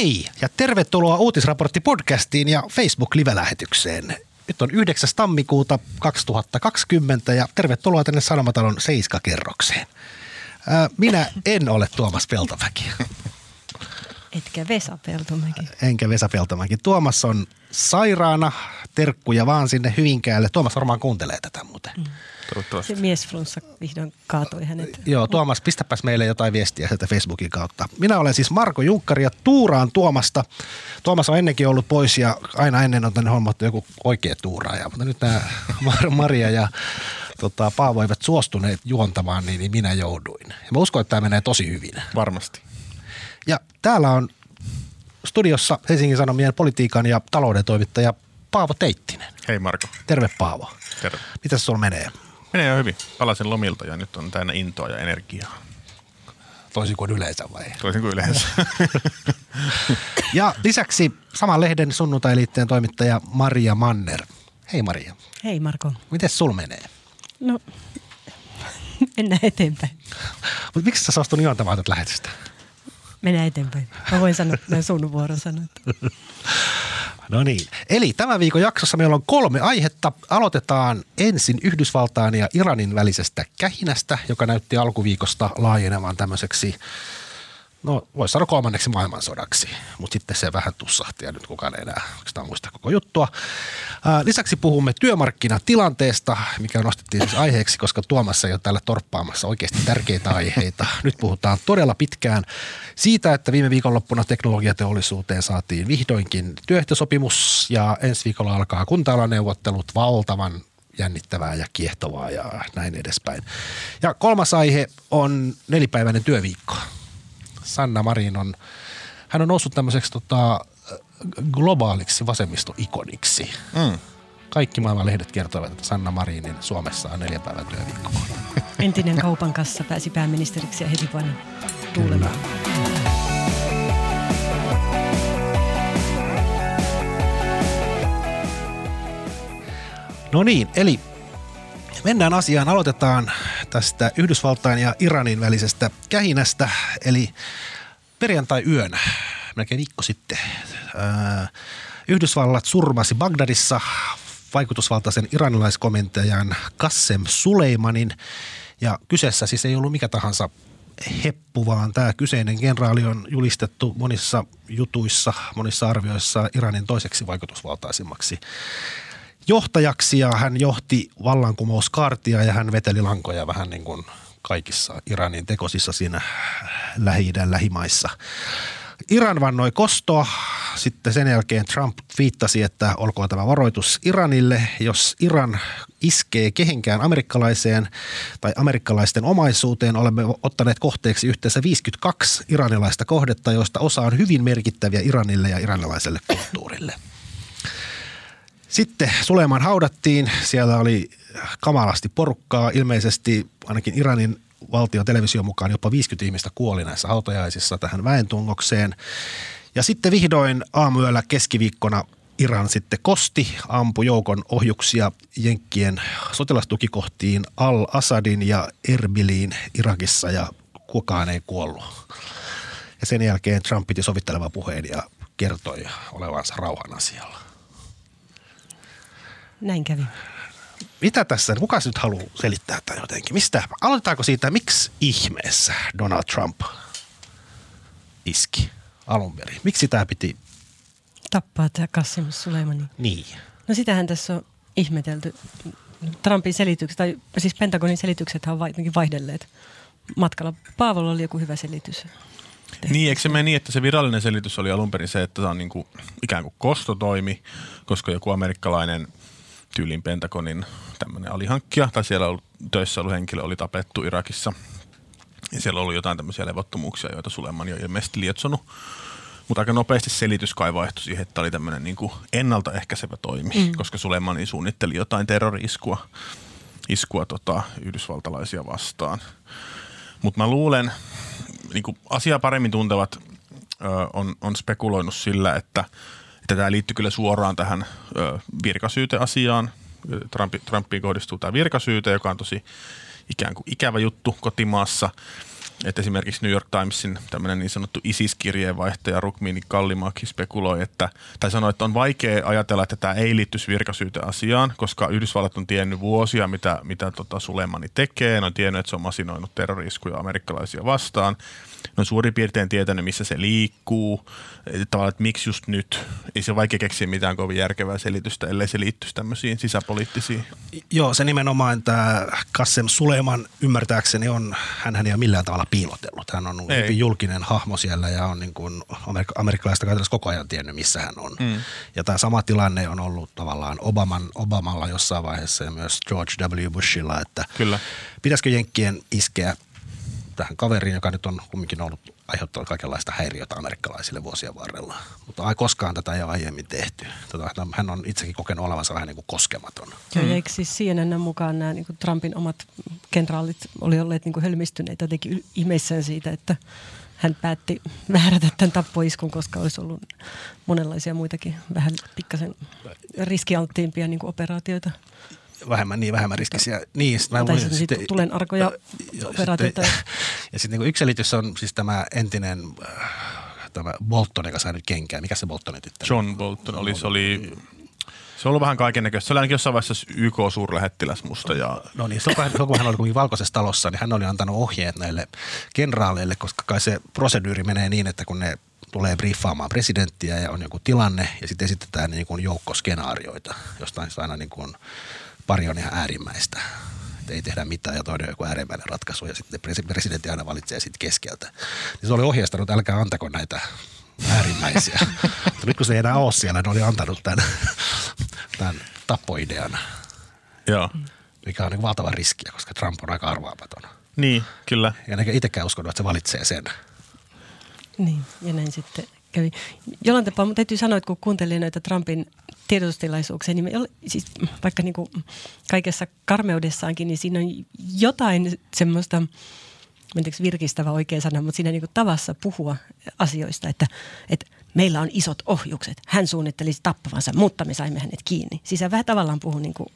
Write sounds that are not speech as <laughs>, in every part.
Hei ja tervetuloa Uutisraportti-podcastiin ja Facebook-live-lähetykseen. Nyt on 9. tammikuuta 2020 ja tervetuloa tänne Sanomatalon Seiska-kerrokseen. Minä en ole Tuomas Peltomäki. Etkä Vesa Peltomäki. Enkä Vesa Peltomäki. Tuomas on sairaana. Terkkuja vaan sinne Hyvinkäälle. Tuomas varmaan kuuntelee tätä muuten. Mm. Se miesflunssa vihdoin kaatoi hänet. Joo, Tuomas, pistäpäs meille jotain viestiä sieltä Facebookin kautta. Minä olen siis Marko Junkkari ja tuuraan Tuomasta. Tuomas on ennenkin ollut pois ja aina ennen on tänne hommattu joku oikea tuuraaja. Mutta nyt nämä Maria ja tota, Paavo eivät suostuneet juontamaan, niin, niin minä jouduin. Ja mä uskon, että tämä menee tosi hyvin. Varmasti. Ja täällä on studiossa Helsingin Sanomien politiikan ja talouden toimittaja Paavo Teittinen. Hei Marko. Terve Paavo. Terve. Mitäs sulla menee? Menee jo hyvin. Palasin lomilta ja nyt on täynnä intoa ja energiaa. Toisin kuin yleensä vai? Toisin kuin yleensä. <laughs> ja lisäksi saman lehden sunnuntailiitteen toimittaja Maria Manner. Hei Maria. Hei Marko. Miten sul menee? No, <laughs> mennään eteenpäin. Mutta miksi sä suostun juontamaan tätä lähetystä? Mennään eteenpäin. Mä voin sanoa, että sun vuoro sanoa. No niin. Eli tämän viikon jaksossa meillä on kolme aihetta. Aloitetaan ensin Yhdysvaltain ja Iranin välisestä kähinästä, joka näytti alkuviikosta laajenevan tämmöiseksi no voisi sanoa kolmanneksi maailmansodaksi, mutta sitten se vähän tussahti ja nyt kukaan ei enää muista koko juttua. Lisäksi puhumme työmarkkinatilanteesta, mikä nostettiin siis aiheeksi, koska Tuomassa ei ole täällä torppaamassa oikeasti tärkeitä aiheita. Nyt puhutaan todella pitkään siitä, että viime viikonloppuna teknologiateollisuuteen saatiin vihdoinkin työehtosopimus ja ensi viikolla alkaa kunta neuvottelut valtavan jännittävää ja kiehtovaa ja näin edespäin. Ja kolmas aihe on nelipäiväinen työviikko – Sanna Marin on, hän on noussut tämmöiseksi tota, globaaliksi vasemmistoikoniksi. Mm. Kaikki maailman lehdet kertovat, että Sanna Marinin Suomessa on neljä päivän työviikko. <laughs> Entinen kaupan kassa pääsi pääministeriksi ja heti vain tuulemaan. No niin, eli mennään asiaan. Aloitetaan tästä Yhdysvaltain ja Iranin välisestä kähinästä. Eli perjantai-yönä, melkein viikko sitten, Yhdysvallat surmasi Bagdadissa vaikutusvaltaisen iranilaiskomentajan Kassem Suleimanin. Ja kyseessä siis ei ollut mikä tahansa heppu, vaan tämä kyseinen kenraali on julistettu monissa jutuissa, monissa arvioissa Iranin toiseksi vaikutusvaltaisimmaksi johtajaksi ja hän johti vallankumouskaartia ja hän veteli lankoja vähän niin kuin kaikissa Iranin tekosissa siinä lähi lähimaissa. Iran vannoi kostoa. Sitten sen jälkeen Trump viittasi, että olkoon tämä varoitus Iranille, jos Iran iskee kehenkään amerikkalaiseen tai amerikkalaisten omaisuuteen. Olemme ottaneet kohteeksi yhteensä 52 iranilaista kohdetta, joista osa on hyvin merkittäviä Iranille ja iranilaiselle kulttuurille. Sitten Suleiman haudattiin. Siellä oli kamalasti porukkaa. Ilmeisesti ainakin Iranin valtion television mukaan jopa 50 ihmistä kuoli näissä hautajaisissa tähän väentungokseen. Ja sitten vihdoin aamuyöllä keskiviikkona Iran sitten kosti, ampui joukon ohjuksia Jenkkien sotilastukikohtiin Al-Assadin ja Erbiliin Irakissa ja kukaan ei kuollut. Ja sen jälkeen Trump piti sovitteleva puheen ja kertoi olevansa rauhan asialla. Näin kävi. Mitä tässä, kuka nyt haluaa selittää tämän jotenkin? Mistä, aloitetaanko siitä, miksi ihmeessä Donald Trump iski alun perin? Miksi tämä piti? Tappaa tämä Kassim Suleimani. Niin. No sitähän tässä on ihmetelty. Trumpin selitykset, tai siis Pentagonin selitykset on jotenkin vaihdelleet matkalla. Paavolla oli joku hyvä selitys. Niin, eikö se mene niin, että se virallinen selitys oli alun perin se, että tämä on niin kuin, ikään kuin kostotoimi, koska joku amerikkalainen – tyylin Pentagonin tämmöinen alihankkija, tai siellä ollut, töissä ollut henkilö oli tapettu Irakissa. Ja siellä oli jotain tämmöisiä levottomuuksia, joita Suleman jo ilmeisesti lietsonut. Mutta aika nopeasti selitys kai vaihtui siihen, että oli tämmöinen niin kuin ennaltaehkäisevä toimi, mm. koska Sulemani suunnitteli jotain terrori-iskua iskua tota, yhdysvaltalaisia vastaan. Mutta mä luulen, niin asiaa paremmin tuntevat ö, on, on spekuloinut sillä, että tämä liittyy kyllä suoraan tähän virkasyyteasiaan. Trumpi, Trumpiin kohdistuu tämä virkasyyte, joka on tosi ikään kuin ikävä juttu kotimaassa. että esimerkiksi New York Timesin tämmöinen niin sanottu ISIS-kirjeenvaihtaja Rukmini Kallimaki spekuloi, että, tai sanoi, että on vaikea ajatella, että tämä ei liittyisi virkasyyteasiaan, koska Yhdysvallat on tiennyt vuosia, mitä, mitä tota Sulemani tekee, ne on tiennyt, että se on masinoinut terroriskuja amerikkalaisia vastaan, ne on suurin piirtein tietänyt, missä se liikkuu, tavallaan, että miksi just nyt. Ei se vaikea keksiä mitään kovin järkevää selitystä, ellei se liittyisi tämmöisiin sisäpoliittisiin. Joo, se nimenomaan tämä Kassem Suleiman ymmärtääkseni on, hän ei ole millään tavalla piilotellut. Hän on ei. hyvin julkinen hahmo siellä ja on niin kuin amerik- amerikkalaista käytännössä koko ajan tiennyt, missä hän on. Mm. Ja tämä sama tilanne on ollut tavallaan Obaman, Obamalla jossain vaiheessa ja myös George W. Bushilla, että Kyllä. pitäisikö Jenkkien iskeä tähän kaveriin, joka nyt on kumminkin ollut aiheuttanut kaikenlaista häiriötä amerikkalaisille vuosien varrella. Mutta ai koskaan tätä ei ole aiemmin tehty. Tota, hän on itsekin kokenut olevansa vähän niin kuin koskematon. Joo, mm. eikö siis CNN mukaan nämä niin kuin Trumpin omat kenraalit oli olleet niin kuin hölmistyneitä jotenkin ihmeissään siitä, että hän päätti määrätä tämän tappoiskun, koska olisi ollut monenlaisia muitakin vähän pikkasen riskialttiimpia niin kuin operaatioita vähemmän, niin vähemmän riskisiä. Niin, mä tai sitten, sitten tulen arkoja operaatioita. <laughs> Ja sitten niin yksi selitys on siis tämä entinen äh, tämä Bolton, joka sai nyt kenkää. Mikä se Boltonin tyttö? John Bolton oli, se oli se on ollut vähän kaiken näköistä. Se oli ainakin jossain vaiheessa YK-suurlähettiläs musta. Ja... No niin, silloin kun hän oli valkoisessa talossa, niin hän oli antanut ohjeet näille kenraaleille, koska kai se proseduuri menee niin, että kun ne tulee briefaamaan presidenttiä ja on joku tilanne ja sitten esitetään niin kuin joukkoskenaarioita, jostain aina niin kuin pari on ihan äärimmäistä. Että ei tehdä mitään ja toinen on joku äärimmäinen ratkaisu ja sitten presidentti aina valitsee sitten keskeltä. Niin se oli ohjeistanut, älkää antako näitä äärimmäisiä. <laughs> Mutta nyt kun se ei enää ole siellä, ne oli antanut tämän, tämän tappoidean. Joo. Mikä on niin valtava riski, koska Trump on aika arvaamaton. Niin, kyllä. Ja ne itsekään uskonut, että se valitsee sen. Niin, ja näin sitten kävi. Jollain tapaa, mutta täytyy sanoa, että kun kuuntelin näitä Trumpin tiedotustilaisuuksia, niin me, siis vaikka niin kuin kaikessa karmeudessaankin, niin siinä on jotain semmoista, mentiinkö virkistävä oikea sana, mutta siinä niin kuin tavassa puhua asioista, että, että meillä on isot ohjukset. Hän suunnitteli tappavansa, mutta me saimme hänet kiinni. Siis vähän tavallaan puhuu niin kuin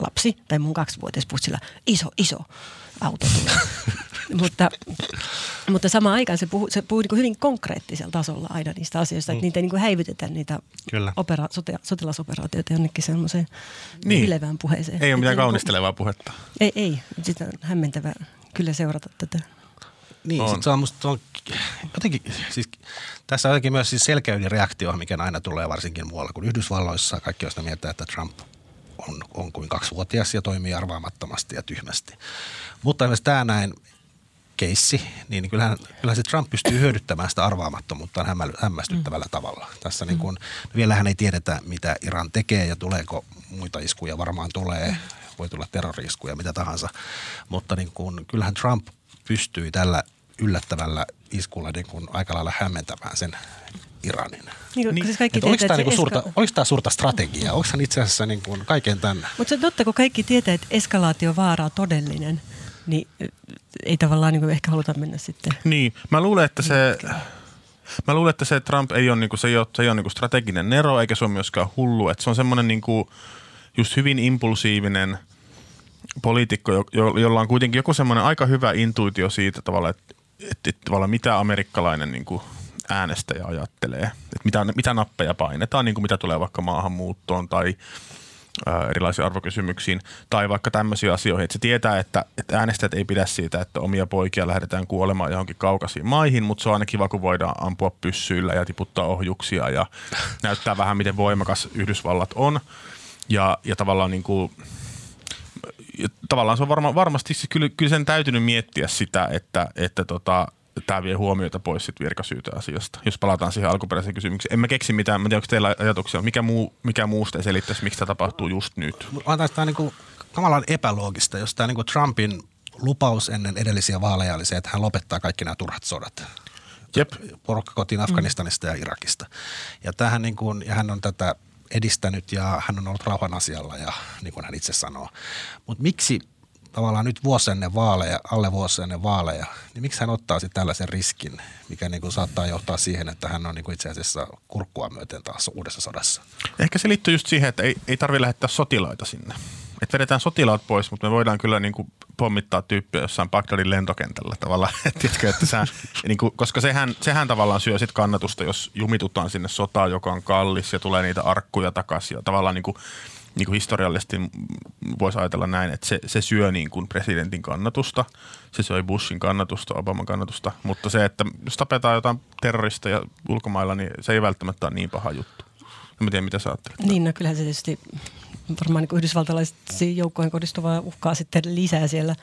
lapsi tai mun kaksivuotias pussilla, iso, iso auto tulee. <laughs> mutta, mutta samaan aikaan se puhuu, se puhuu niin hyvin konkreettisella tasolla aina niistä asioista, mm. että niitä ei niin kuin häivytetä niitä Kyllä. Opera, sote, sotilasoperaatioita jonnekin semmoiseen niin. ylevään puheeseen. Ei ole mitään kaunistelevaa puhetta. Ei, ei. Sitä on hämmentävää kyllä seurata tätä. Niin, on. se on musta on, jotenkin, siis, tässä on jotenkin myös siis selkeyden reaktio, mikä aina tulee varsinkin muualla kuin Yhdysvalloissa. Kaikki on sitä mieltä, että Trump on, on kuin kaksivuotias ja toimii arvaamattomasti ja tyhmästi. Mutta myös tämä näin keissi, niin kyllähän, kyllähän se Trump pystyy hyödyttämään sitä arvaamattomuuttaan hämmästyttävällä mm. tavalla. Tässä niin kun, vielähän ei tiedetä, mitä Iran tekee ja tuleeko muita iskuja, varmaan tulee, voi tulla terroriskuja, mitä tahansa. Mutta niin kun, kyllähän Trump pystyy tällä yllättävällä iskulla niin kun aika lailla hämmentämään sen Iranin. Niin, niin, siis kaikki oliko, tämä niinku eska... suurta, oliko tämä suurta strategiaa? Onko hän itse asiassa niin kuin kaiken tämän? Mutta se on totta, kun kaikki tietää, että eskalaatiovaara on todellinen, niin ei tavallaan niin ehkä haluta mennä sitten. Niin, mä luulen, että se... Mä luulen, että se Trump ei ole, niin kuin, se ei ole, se ei ole niin kuin strateginen nero, eikä se ole myöskään hullu. Että se on semmoinen niin kuin, just hyvin impulsiivinen poliitikko, jo, jo, jolla on kuitenkin joku semmoinen aika hyvä intuitio siitä tavalla, että, että, että mitä amerikkalainen niin kuin äänestäjä ajattelee. Että mitä, mitä nappeja painetaan, niin kuin mitä tulee vaikka maahanmuuttoon tai erilaisiin arvokysymyksiin tai vaikka tämmöisiin asioihin, että se tietää, että, että äänestäjät ei pidä siitä, että omia poikia lähdetään kuolemaan johonkin kaukaisiin maihin, mutta se on aina kiva, kun voidaan ampua pyssyillä ja tiputtaa ohjuksia ja <laughs> näyttää vähän, miten voimakas Yhdysvallat on. Ja, ja tavallaan niin kuin, tavallaan se on varma, varmasti, siis kyllä, kyllä sen täytynyt miettiä sitä, että, että tota, tämä vie huomiota pois sit asiasta. Jos palataan siihen alkuperäiseen kysymykseen. En mä keksi mitään, mä tiedän, onko teillä ajatuksia, mikä, muu, mikä muusta selittäisi, miksi tämä tapahtuu just nyt? On tämä niin kamalan epäloogista, jos tämä niin Trumpin lupaus ennen edellisiä vaaleja oli se, että hän lopettaa kaikki nämä turhat sodat. Jep. Porukka kotiin Afganistanista mm. ja Irakista. Ja, tähän niin kuin, ja hän on tätä edistänyt ja hän on ollut rauhan asialla ja niin kuin hän itse sanoo. Mutta miksi tavallaan nyt vuosi ennen vaaleja, alle vuosi ennen vaaleja, niin miksi hän ottaa sitten tällaisen riskin, mikä niin kuin saattaa johtaa siihen, että hän on niin kuin itse asiassa kurkkua myöten taas uudessa sodassa? Ehkä se liittyy just siihen, että ei, ei tarvitse lähettää sotilaita sinne. että vedetään sotilaat pois, mutta me voidaan kyllä niin kuin pommittaa tyyppiä jossain Bagdadin lentokentällä tavallaan, <laughs> tiedätkö, että sä, <laughs> niin kuin, koska sehän, sehän tavallaan syö sit kannatusta, jos jumitutaan sinne sotaan, joka on kallis ja tulee niitä arkkuja takaisin ja tavallaan niin kuin, niin kuin historiallisesti voisi ajatella näin, että se, se syö niin kuin presidentin kannatusta, se syö Bushin kannatusta, Obaman kannatusta, mutta se, että jos tapetaan jotain terroristeja ulkomailla, niin se ei välttämättä ole niin paha juttu. En tiedä, mitä sä ajattelet. Niin, no kyllähän se tietysti varmaan niin yhdysvaltalaisiin joukkoihin kohdistuvaa uhkaa sitten lisää siellä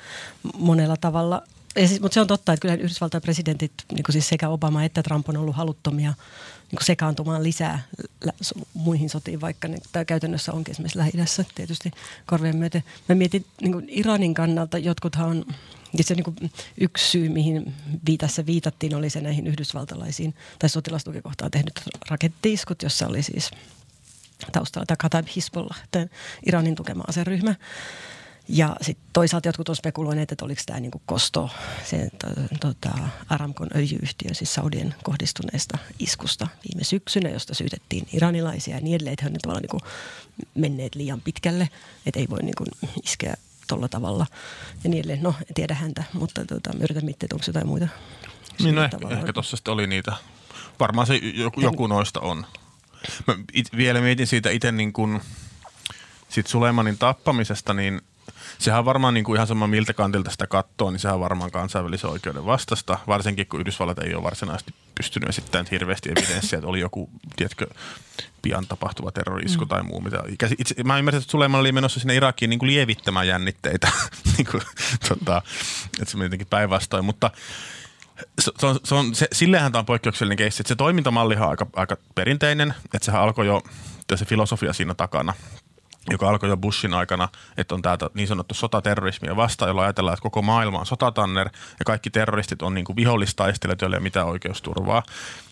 monella tavalla. siis, mutta se on totta, että kyllä Yhdysvaltain presidentit, niin kuin siis sekä Obama että Trump on ollut haluttomia – niin sekaantumaan lisää muihin sotiin, vaikka niin, tämä käytännössä onkin esimerkiksi lähi tietysti korvien myöten. Mä mietin niin kuin Iranin kannalta, jotkuthan on, ja se niin kuin yksi syy, mihin tässä viitattiin, oli se näihin yhdysvaltalaisiin tai sotilastukikohtaan tehnyt rakettiiskut, jossa oli siis taustalla tämä Kataib Hisbollah, tämä Iranin tukema aseryhmä. Ja sitten toisaalta jotkut on spekuloineet, että oliko tämä niinku kosto se, to, tota, Aramkon öljyyhtiö, siis Saudien kohdistuneesta iskusta viime syksynä, josta syytettiin iranilaisia ja niin edelleen, että he ovat tavallaan niinku menneet liian pitkälle, että ei voi niinku iskeä tuolla tavalla ja niin edelleen. No, en tiedä häntä, mutta tota, yritän miettiä, että onko jotain muita. Niin no ehkä, ehkä tuossa sitten oli niitä. Varmaan se joku, joku noista on. Mä it, vielä mietin siitä itse niin kuin, sit Sulemanin tappamisesta, niin – sehän on varmaan niin kuin ihan sama miltä kantilta sitä katsoo, niin sehän on varmaan kansainvälisen oikeuden vastasta, varsinkin kun Yhdysvallat ei ole varsinaisesti pystynyt esittämään hirveästi evidenssiä, että oli joku, tiedätkö, pian tapahtuva terrorisku mm. tai muu. Mitä. Itse, mä ymmärsin, että Suleiman oli menossa sinne Irakiin niin kuin lievittämään jännitteitä, <laughs> niin kuin, tota, että se meni jotenkin päinvastoin, mutta se, se on, se on, se, sillehän tämä on poikkeuksellinen keissi, että se toimintamalli on aika, aika perinteinen, että sehän alkoi jo se filosofia siinä takana joka alkoi jo Bushin aikana, että on tämä niin sanottu sotaterrorismia vastaan, jolla ajatellaan, että koko maailma on sotatanner ja kaikki terroristit on niin kuin vihollistaistelijat, joilla ei ole mitään oikeusturvaa.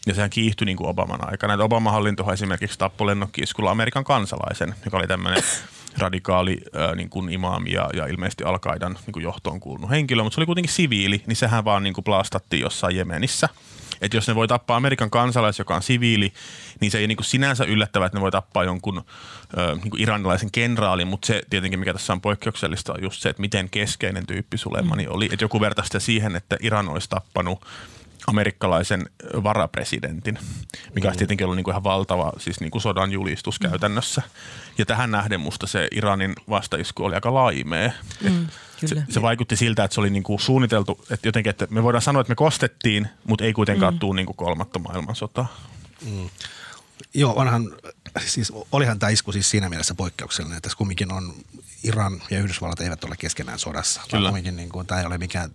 Ja sehän kiihtyi niin kuin Obaman aikana. Että Obaman hallinto esimerkiksi tappoi lennokkiiskulla Amerikan kansalaisen, joka oli tämmöinen <coughs> radikaali äh, niin kuin imaami ja, ja ilmeisesti al niin johtoon kuulunut henkilö, mutta se oli kuitenkin siviili, niin sehän vaan niin kuin plastattiin jossain Jemenissä – että jos ne voi tappaa Amerikan kansalais, joka on siviili, niin se ei niin kuin sinänsä yllättävä, että ne voi tappaa jonkun ö, niin kuin iranilaisen kenraalin, mutta se tietenkin, mikä tässä on poikkeuksellista, on just se, että miten keskeinen tyyppi Suleimani mm. oli. Että joku vertaisi sitä siihen, että Iran olisi tappanut amerikkalaisen varapresidentin, mikä olisi tietenkin ollut niin kuin ihan valtava siis niin kuin sodan julistus mm. käytännössä. Ja tähän nähden musta se Iranin vastaisku oli aika laimea. Mm. Se, se vaikutti siltä, että se oli niinku suunniteltu, että jotenkin, että me voidaan sanoa, että me kostettiin, mutta ei kuitenkaan mm. tule niinku kolmatta maailmansota. Mm. Joo, onhan, siis olihan tämä isku siis siinä mielessä poikkeuksellinen, että tässä kumminkin on Iran ja Yhdysvallat eivät ole keskenään sodassa. Kyllä. Kumminkin niin kuin, tämä ei ole mikään,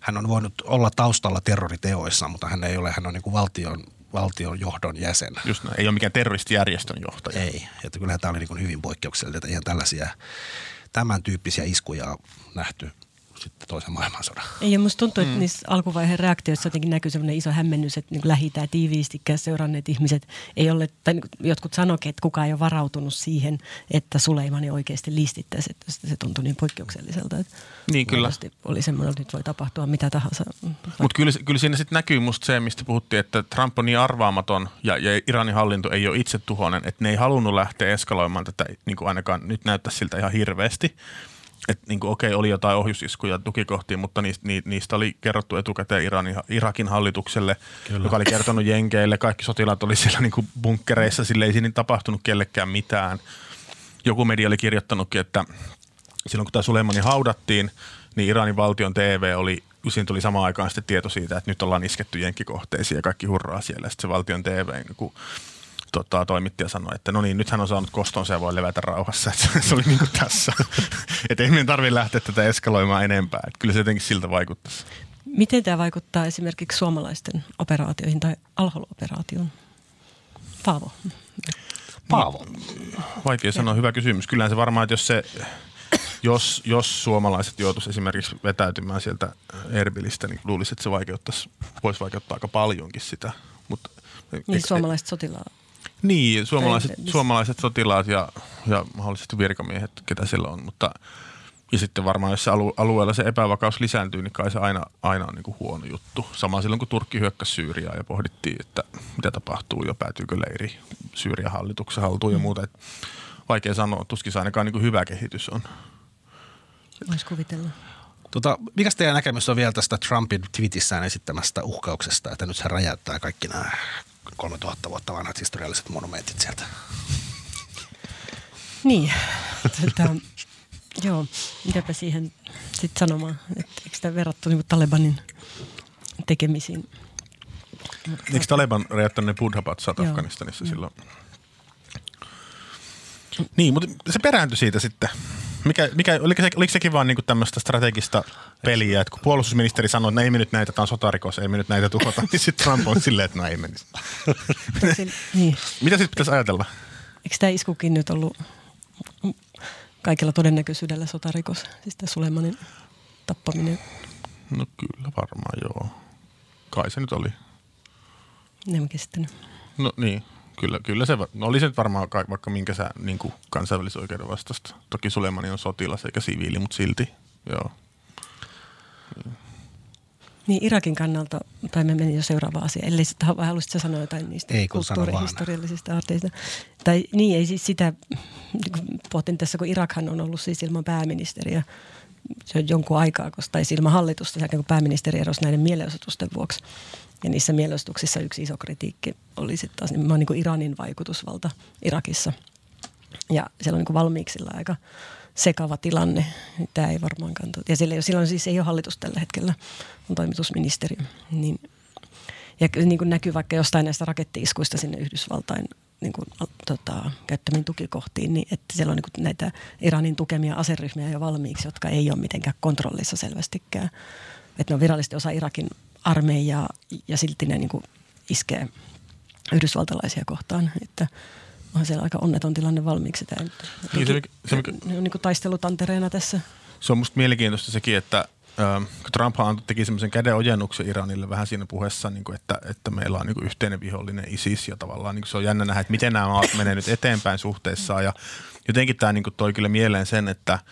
hän on voinut olla taustalla terroriteoissa, mutta hän ei ole, hän on niin kuin valtion valtion johdon jäsen. Just näin. Ei ole mikään terroristijärjestön johtaja. Ei, että kyllähän tämä oli niin hyvin poikkeuksellinen, että ihan tällaisia tämän tyyppisiä iskuja nähty sitten toisen maailmansodan. Ei, ja musta tuntuu, että mm. niissä alkuvaiheen reaktioissa jotenkin näkyy sellainen iso hämmennys, että niin lähitään tiiviisti seuranneet ihmiset ei ole, tai niin jotkut sanoikin, että kukaan ei ole varautunut siihen, että Suleimani oikeasti listittäisi, että se tuntui niin poikkeukselliselta. Että niin kyllä. Oli semmoinen, että nyt voi tapahtua mitä tahansa. Mutta kyllä, kyllä siinä sitten näkyy musta se, mistä puhuttiin, että Trump on niin arvaamaton ja, ja Iranin hallinto ei ole itse tuhoinen, että ne ei halunnut lähteä eskaloimaan tätä, niin kuin ainakaan nyt näyttää siltä ihan hirveästi että niin okei, okay, oli jotain ohjusiskuja tukikohtiin, mutta niistä, niistä oli kerrottu etukäteen Iranin, Irakin hallitukselle, Kyllä. joka oli kertonut jenkeille. Kaikki sotilaat oli siellä niin kuin bunkkereissa, sille ei siinä tapahtunut kellekään mitään. Joku media oli kirjoittanutkin, että silloin kun tämä Suleimani haudattiin, niin Iranin valtion TV oli, siinä tuli samaan aikaan sitten tieto siitä, että nyt ollaan isketty jenkkikohteisiin ja kaikki hurraa siellä. Sitten se valtion TV niin tota, toimittaja sanoi, että no niin, nyt hän on saanut kostonsa ja voi levätä rauhassa. <laughs> Että se oli niin kuin tässä. <laughs> että ei meidän tarvitse lähteä tätä eskaloimaan enempää. Että kyllä se jotenkin siltä vaikuttaisi. Miten tämä vaikuttaa esimerkiksi suomalaisten operaatioihin tai alhol-operaatioon? Paavo. Paavo. Vaikea sanoa, hyvä kysymys. Kyllähän se varmaan, että jos se jos, jos suomalaiset joutuisi esimerkiksi vetäytymään sieltä Erbilistä, niin luulisin, että se vaikeuttaisi, voisi vaikeuttaa aika paljonkin sitä. Mutta, niin, suomalaiset sotilaat niin, suomalaiset, suomalaiset sotilaat ja, ja mahdollisesti virkamiehet, ketä siellä on, mutta ja sitten varmaan, jos se alu, alueella se epävakaus lisääntyy, niin kai se aina, aina on niin kuin huono juttu. Sama silloin, kun Turkki hyökkäsi Syyriaan ja pohdittiin, että mitä tapahtuu ja päätyykö leiri Syyrian hallituksen haltuun ja muuta. Että vaikea sanoa. Tuskin se ainakaan niin kuin hyvä kehitys on. Voisi kuvitella. Tota, mikä teidän näkemys on vielä tästä Trumpin tweetissään esittämästä uhkauksesta, että nyt se räjäyttää kaikki nämä 3000 vuotta vanhat historialliset monumentit sieltä? Niin, tota, joo, mitäpä siihen sitten sanomaan, että eikö sitä verrattu niin Talebanin tekemisiin? Mutta, Eikö Taleban räjäyttänyt ne buddha Afganistanissa joo. silloin? Niin, mutta se perääntyi siitä sitten. Mikä, mikä, oliko, se, oliko sekin vaan niinku tämmöistä strategista peliä, että kun puolustusministeri sanoi, että no ei me nyt näitä, tämä on sotarikos, ei me nyt näitä tuhota, niin sitten Trump on silleen, että no ei menisi. niin. Mitä sitten pitäisi ajatella? Eikö tämä iskukin nyt ollut kaikilla todennäköisyydellä sotarikos, siis tämä Sulemanin tappaminen? No kyllä varmaan joo. Kai se nyt oli. Ne on kestänyt. No niin, kyllä, kyllä se, no oli se nyt varmaan vaikka minkä sä niin kansainvälisoikeuden vastasta. Toki Sulemani on sotilas eikä siviili, mutta silti, joo. Niin. Irakin kannalta, tai me meni jo seuraava asia, eli sitten haluaisitko sanoa jotain niistä ei, kulttuurihistoriallisista arteista? Tai niin, ei siis sitä, niin pohtin tässä, kun Irakhan on ollut siis ilman pääministeriä se on jonkun aikaa, koska, tai siis ilman hallitusta, sen kun pääministeri erosi näiden mielenosoitusten vuoksi. Ja niissä mielenosoituksissa yksi iso kritiikki oli sitten taas nimenomaan niin kuin Iranin vaikutusvalta Irakissa. Ja siellä on niin kuin aika sekava tilanne. Tämä ei varmaankaan. Ja sillä, silloin siis ei ole hallitus tällä hetkellä, on toimitusministeri. Niin, ja niin kuin näkyy vaikka jostain näistä rakettiiskuista sinne Yhdysvaltain niin kuin, tota, käyttämiin tukikohtiin, niin että siellä on niin kuin näitä Iranin tukemia aseryhmiä jo valmiiksi, jotka ei ole mitenkään kontrollissa selvästikään. Että ne on virallisesti osa Irakin armeijaa ja silti ne niin kuin iskee yhdysvaltalaisia kohtaan. Että onhan siellä aika onneton tilanne valmiiksi. Tämä. Niin, se, se, ne on niin kuin taistelutantereena tässä. Se on musta mielenkiintoista sekin, että ähm, Trump teki semmoisen kädenojennuksen Iranille vähän siinä puheessa, niin kuin, että, että meillä on niin kuin yhteinen vihollinen ISIS ja tavallaan niin kuin se on jännä nähdä, että miten nämä maat menee nyt eteenpäin suhteessaan ja jotenkin tämä niin kuin toi kyllä mieleen sen, että –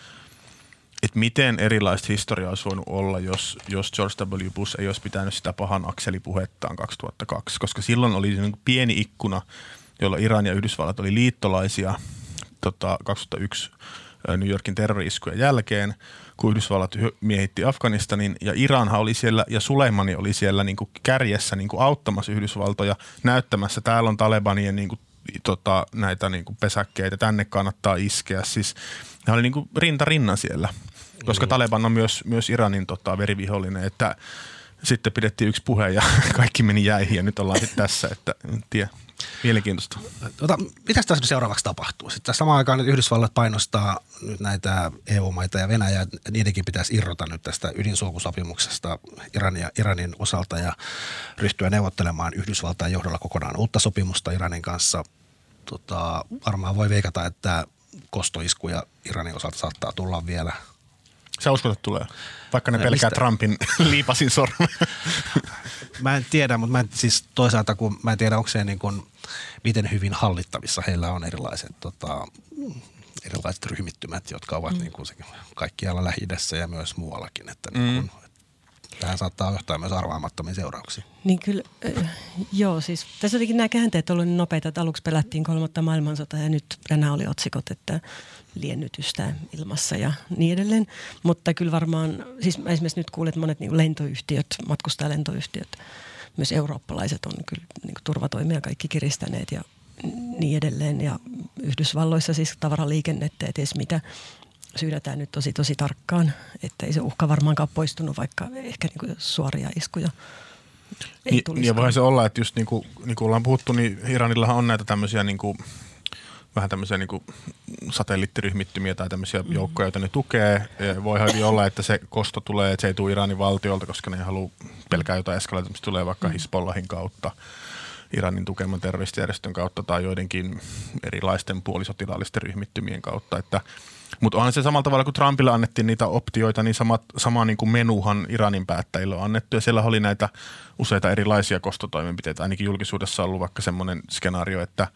että miten erilaista historiaa olisi voinut olla, jos, jos George W. Bush ei olisi pitänyt sitä pahan akselipuhettaan 2002, koska silloin oli niin pieni ikkuna, jolla Iran ja Yhdysvallat oli liittolaisia tota, 2001 New Yorkin terroriskujen jälkeen, kun Yhdysvallat miehitti Afganistanin ja Iranhan oli siellä ja Suleimani oli siellä niin kuin kärjessä niin kuin auttamassa Yhdysvaltoja näyttämässä, täällä on Talebanien niin kuin, tota, näitä niin kuin pesäkkeitä, tänne kannattaa iskeä. Siis ne oli niin kuin rinta rinnan siellä koska niin. Taleban on myös, myös Iranin tota, verivihollinen, että sitten pidettiin yksi puhe ja <laughs> kaikki meni jäihin ja nyt ollaan sitten tässä, että en tiedä. Mielenkiintoista. Tota, mitä tässä seuraavaksi tapahtuu? Sitten samaan aikaan nyt Yhdysvallat painostaa nyt näitä EU-maita ja Venäjä, niidenkin pitäisi irrota nyt tästä ydinsulkusopimuksesta Iranin, ja, Iranin osalta ja ryhtyä neuvottelemaan Yhdysvaltain johdolla kokonaan uutta sopimusta Iranin kanssa. Tota, varmaan voi veikata, että kostoiskuja Iranin osalta saattaa tulla vielä – Sä uskot, että tulee? Vaikka ne pelkää mistä? Trumpin <laughs> liipasin sormen. mä en tiedä, mutta mä en, siis toisaalta kun mä en tiedä, onko se niin kuin, miten hyvin hallittavissa heillä on erilaiset, tota, erilaiset ryhmittymät, jotka ovat mm. niin kuin kaikkialla lähi ja myös muuallakin. Että niin kuin, mm. Tähän saattaa johtaa myös arvaamattomia seurauksia. Niin kyllä, äh, joo siis tässä jotenkin nämä käänteet ovat niin nopeita, että aluksi pelättiin kolmatta maailmansotaa ja nyt nämä oli otsikot, että liennytystä ilmassa ja niin edelleen. Mutta kyllä varmaan, siis mä esimerkiksi nyt kuulen, että monet niin lentoyhtiöt, matkustajalentoyhtiöt, myös eurooppalaiset on kyllä niin turvatoimia kaikki kiristäneet ja niin edelleen. Ja Yhdysvalloissa siis tavaraliikennettä, että edes mitä syydetään nyt tosi tosi tarkkaan, että ei se uhka varmaankaan poistunut, vaikka ehkä niin suoria iskuja ei niin, ja voi se olla, että just niin kuin, niin kuin ollaan puhuttu, niin Iranillahan on näitä tämmöisiä niin kuin vähän tämmöisiä niin kuin satelliittiryhmittymiä tai tämmöisiä mm. joukkoja, joita ne tukee. Voi hyvin olla, että se kosto tulee, että se ei tule Iranin valtiolta, koska ne ei halua pelkää jotain eskaloitumista, tulee vaikka mm. Hisbollahin kautta. Iranin tukeman terroristijärjestön kautta tai joidenkin erilaisten puolisotilaallisten ryhmittymien kautta. Että, mutta onhan se samalla tavalla, kun Trumpille annettiin niitä optioita, niin sama, sama niin kuin menuhan Iranin päättäjille on annettu. Ja siellä oli näitä useita erilaisia kostotoimenpiteitä. Ainakin julkisuudessa on ollut vaikka semmoinen skenaario, että –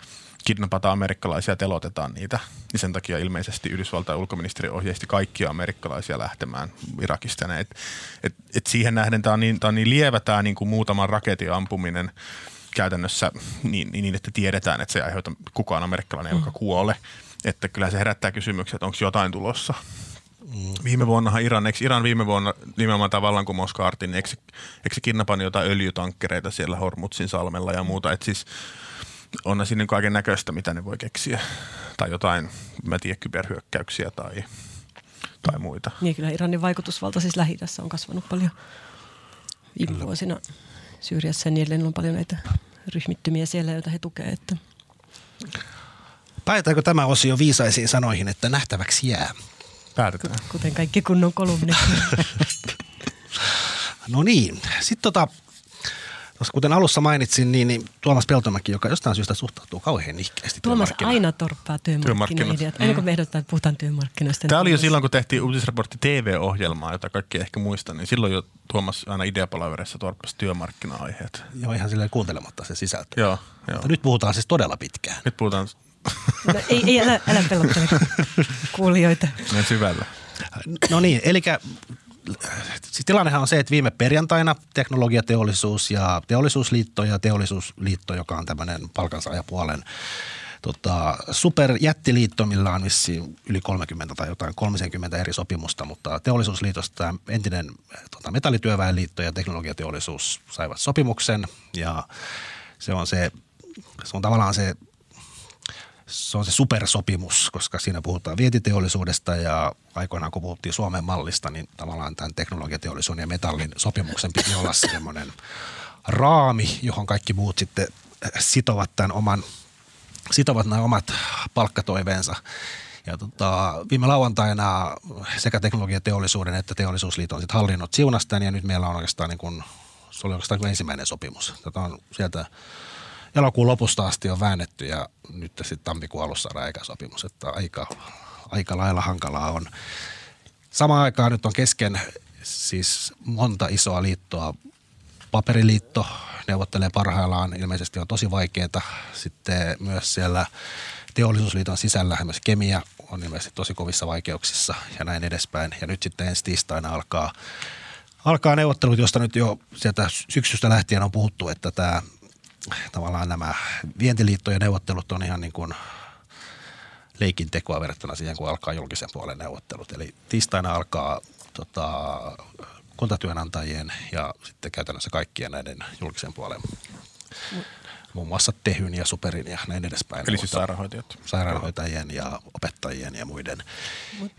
kidnapataan amerikkalaisia ja telotetaan niitä, niin sen takia ilmeisesti Yhdysvaltain ulkoministeri ohjeisti kaikkia amerikkalaisia lähtemään Irakista. Et, et, et siihen nähden tämä on niin, tää on niin lievä tämä niin kuin muutaman raketin ampuminen käytännössä niin, niin, että tiedetään, että se ei aiheuta kukaan amerikkalainen, mm. joka kuole. Että kyllä se herättää kysymyksiä, että onko jotain tulossa. Mm. Viime vuonnahan Iran, eikö Iran viime vuonna nimenomaan tämä vallankumouskaartin, eikö, eikö se kidnappannut jotain öljytankkereita siellä Hormutsin salmella ja muuta, että siis on siinä kaiken näköistä, mitä ne voi keksiä. Tai jotain, mä tiedän, kyberhyökkäyksiä tai, tai muita. Niin kyllä Iranin vaikutusvalta siis lähi on kasvanut paljon viime vuosina Syyriassa ja niin edelleen on paljon näitä ryhmittymiä siellä, joita he tukevat. Että. Päätäänkö tämä osio viisaisiin sanoihin, että nähtäväksi jää? Päätetään. Kuten kaikki kunnon kolumnit. <laughs> no niin, sitten tota, kuten alussa mainitsin, niin, niin Tuomas Peltomäki, joka jostain syystä suhtautuu kauhean nihkeästi Tuomas aina torppaa työmarkkinaideat. Aina kun me ehdotetaan, että puhutaan työmarkkinoista. Tämä oli jo silloin, kun tehtiin uutisraportti TV-ohjelmaa, jota kaikki ehkä muista, niin silloin jo Tuomas aina ideapalaverissa torppasi työmarkkina-aiheet. Joo, ihan silleen kuuntelematta se sisältö. Joo, joo. Mutta nyt puhutaan siis todella pitkään. Nyt puhutaan... No, ei, ei älä, älä pelottele <laughs> kuulijoita. Ne syvällä. No niin, eli siis tilannehan on se, että viime perjantaina teknologiateollisuus ja teollisuusliitto ja teollisuusliitto, joka on tämmöinen palkansaajapuolen tota, superjättiliitto, millä on vissi yli 30 tai jotain 30 eri sopimusta, mutta teollisuusliitosta tämä entinen tota, metallityöväenliitto ja teknologiateollisuus saivat sopimuksen. Ja se on se, se on tavallaan se se on se supersopimus, koska siinä puhutaan vientiteollisuudesta ja aikoinaan kun puhuttiin Suomen mallista, niin tavallaan tämän teknologiateollisuuden ja metallin sopimuksen piti olla semmoinen raami, johon kaikki muut sitten sitovat tämän oman, sitovat nämä omat palkkatoiveensa. Ja tota, viime lauantaina sekä teknologiateollisuuden että teollisuusliiton sitten hallinnot siunastaan ja nyt meillä on oikeastaan niin kuin, se oli oikeastaan ensimmäinen sopimus. Tätä on sieltä elokuun lopusta asti on väännetty ja nyt sitten tammikuun alussa saadaan sopimus, että aika, aika lailla hankalaa on. Samaan aikaan nyt on kesken siis monta isoa liittoa. Paperiliitto neuvottelee parhaillaan, ilmeisesti on tosi vaikeaa. Sitten myös siellä teollisuusliiton sisällä myös kemia on ilmeisesti tosi kovissa vaikeuksissa ja näin edespäin. Ja nyt sitten ensi tiistaina alkaa, alkaa neuvottelut, josta nyt jo sieltä syksystä lähtien on puhuttu, että tämä tavallaan nämä vientiliittojen neuvottelut on ihan niin kuin leikin tekoa verrattuna siihen, kun alkaa julkisen puolen neuvottelut. Eli tiistaina alkaa tota, kuntatyönantajien ja sitten käytännössä kaikkien näiden julkisen puolen muun muassa Tehyn ja Superin ja näin edespäin. Eli siis sairaanhoitajat. Sairaanhoitajien ja opettajien ja muiden. Mut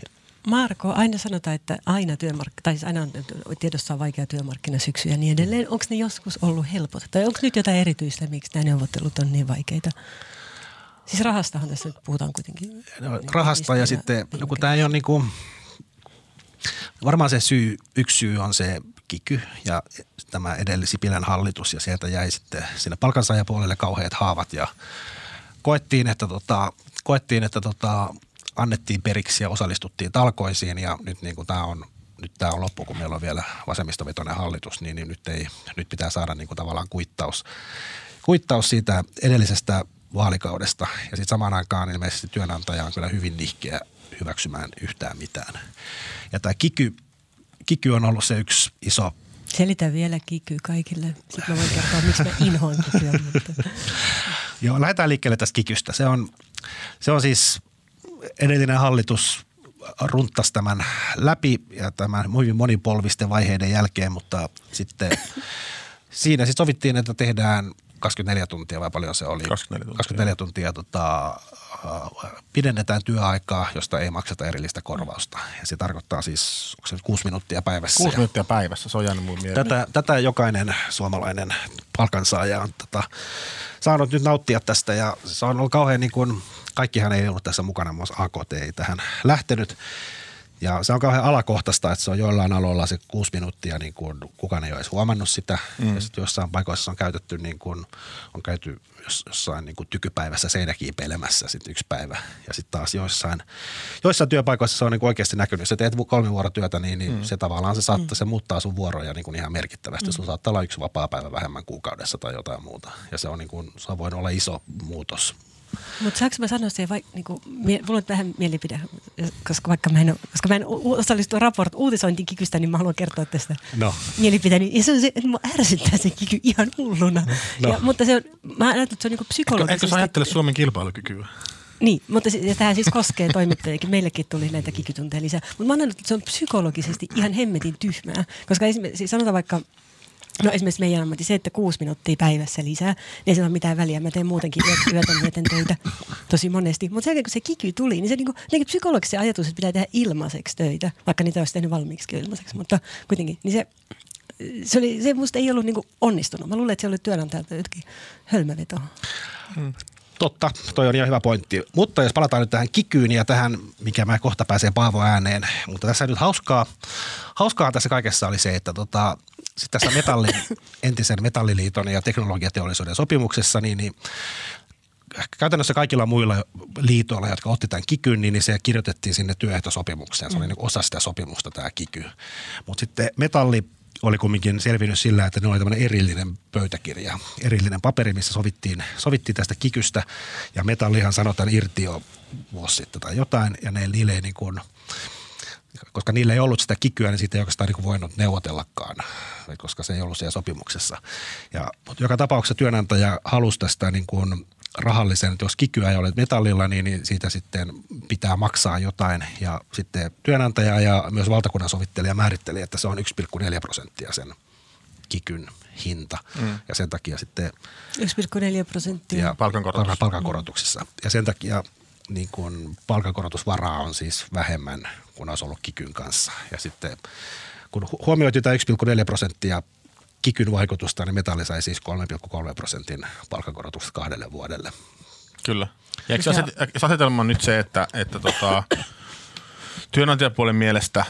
Marko, aina sanotaan, että aina työmark- tai siis aina on tiedossa on vaikea työmarkkinasyksy ja niin edelleen. Onko ne joskus ollut helpot? Tai onko nyt jotain erityistä, miksi nämä neuvottelut on niin vaikeita? Siis rahastahan tässä nyt puhutaan kuitenkin. No, rahasta ja sitten, no kun tämä ei ole niin kuin, varmaan se syy, yksi syy on se kiky ja tämä edellisi Sipilän hallitus ja sieltä jäi sitten sinne palkansaajapuolelle kauheat haavat ja koettiin, että tota, koettiin, että tota, annettiin periksi ja osallistuttiin talkoisiin ja nyt niin kuin tämä on nyt tämä on loppu, kun meillä on vielä vasemmistovetoinen hallitus, niin, niin nyt, ei, nyt pitää saada niin kuin tavallaan kuittaus, kuittaus siitä edellisestä vaalikaudesta. Ja sitten samaan aikaan ilmeisesti työnantaja on kyllä hyvin nihkeä hyväksymään yhtään mitään. Ja tämä kiky, kiky on ollut se yksi iso Selitä vielä kiky kaikille. Sitten mä voin kertoa, miksi mä inhoan kikyä. Mutta. <laughs> Joo, lähdetään liikkeelle tästä kikystä. Se on, se on siis edellinen hallitus runttasi tämän läpi ja tämän hyvin monipolvisten vaiheiden jälkeen, mutta sitten <laughs> siinä sitten sovittiin, että tehdään 24 tuntia vai paljon se oli? 24 tuntia. 24 tuntia tota, pidennetään työaikaa, josta ei makseta erillistä korvausta. Ja se tarkoittaa siis, onko se 6 minuuttia päivässä? 6 minuuttia päivässä, se on jäänyt mun tätä, tätä jokainen suomalainen palkansaaja on tota, saanut nyt nauttia tästä ja se on ollut kauhean niin kuin, kaikkihan ei ollut tässä mukana, myös AKT ei tähän lähtenyt. Ja se on kauhean alakohtaista, että se on joillain aloilla se kuusi minuuttia, niin kuin kukaan ei ole edes huomannut sitä. Mm. Ja sitten jossain paikoissa on käytetty, niin kuin, on käyty jossain niin kuin tykypäivässä seinäkiipeilemässä sitten yksi päivä. Ja sitten taas joissain, joissain työpaikoissa se on niin kuin oikeasti näkynyt. Jos sä teet kolme vuorotyötä, niin, niin mm. se tavallaan se, saattaa, mm. se muuttaa sun vuoroja niin kuin ihan merkittävästi. Mm. Sun saattaa olla yksi vapaa päivä vähemmän kuukaudessa tai jotain muuta. Ja se on, niin kuin, se on voinut olla iso muutos mutta saanko mä sanoa siihen, vaikka, niinku, mie, mulla on vähän mielipide, koska vaikka mä en, koska mä en osallistu raport uutisointiin kikystä, niin mä haluan kertoa tästä no. mielipiteeni. Ja se on se, että mä ärsyttää se kiky ihan hulluna. No. Ja, mutta se on, mä ajattelen, että se on niinku psykologisesti. Eikö sä ajattele Suomen kilpailukykyä? Niin, mutta ja tähän siis koskee toimittajiakin. Meillekin tuli näitä kikytunteja lisää. Mutta mä annan, että se on psykologisesti ihan hemmetin tyhmää. Koska esimerkiksi, siis sanotaan vaikka, No esimerkiksi meidän ammatti, se, että kuusi minuuttia päivässä lisää, niin se ole mitään väliä. Mä teen muutenkin yötä myöten töitä tosi monesti. Mutta sen kun se kiky tuli, niin se niinku, niinku psykologisesti ajatus, että pitää tehdä ilmaiseksi töitä, vaikka niitä olisi tehnyt valmiiksi ilmaiseksi. Mutta kuitenkin, niin se, se, oli, se musta ei ollut niinku onnistunut. Mä luulen, että se oli työnantajalta jotenkin hölmöveto. Hmm. Totta, toi on ihan hyvä pointti. Mutta jos palataan nyt tähän kikyyn ja tähän, mikä mä kohta pääsee Paavo ääneen. Mutta tässä nyt hauskaa, hauskaa tässä kaikessa oli se, että tota, sitten tässä metallin, entisen metalliliiton ja teknologiateollisuuden sopimuksessa, niin, niin käytännössä kaikilla muilla liitoilla, jotka otti tämän kikyn, niin se kirjoitettiin sinne työehtosopimukseen. Se oli niin osa sitä sopimusta tämä kiky. Mutta sitten metalli oli kumminkin selvinnyt sillä, että ne oli tämmöinen erillinen pöytäkirja, erillinen paperi, missä sovittiin, sovittiin tästä kikystä ja metallihan sanotaan irti jo vuosi sitten tai jotain ja ne, niille ei niin kuin, koska niillä ei ollut sitä kikyä, niin siitä ei oikeastaan niin voinut neuvotellakaan, koska se ei ollut siellä sopimuksessa. Ja, mutta joka tapauksessa työnantaja halusi tästä niin kuin rahallisen, että jos kikyä ei ole metallilla, niin, niin siitä sitten pitää maksaa jotain. Ja sitten työnantaja ja myös valtakunnan sovittelija määritteli, että se on 1,4 prosenttia sen kikyn hinta. Mm. Ja sen takia sitten... 1,4 prosenttia. Ja palkankorotus. palkankorotuksissa. Ja sen takia niin kuin palkankorotusvaraa on siis vähemmän kuin olisi ollut kikyn kanssa. Ja sitten kun huomioitiin tämä 1,4 prosenttia kikyn vaikutusta, niin metalli sai siis 3,3 prosentin palkankorotukset kahdelle vuodelle. Kyllä. Ja eikö aset, asetelma on nyt se, että, että tota, työnantajapuolen mielestä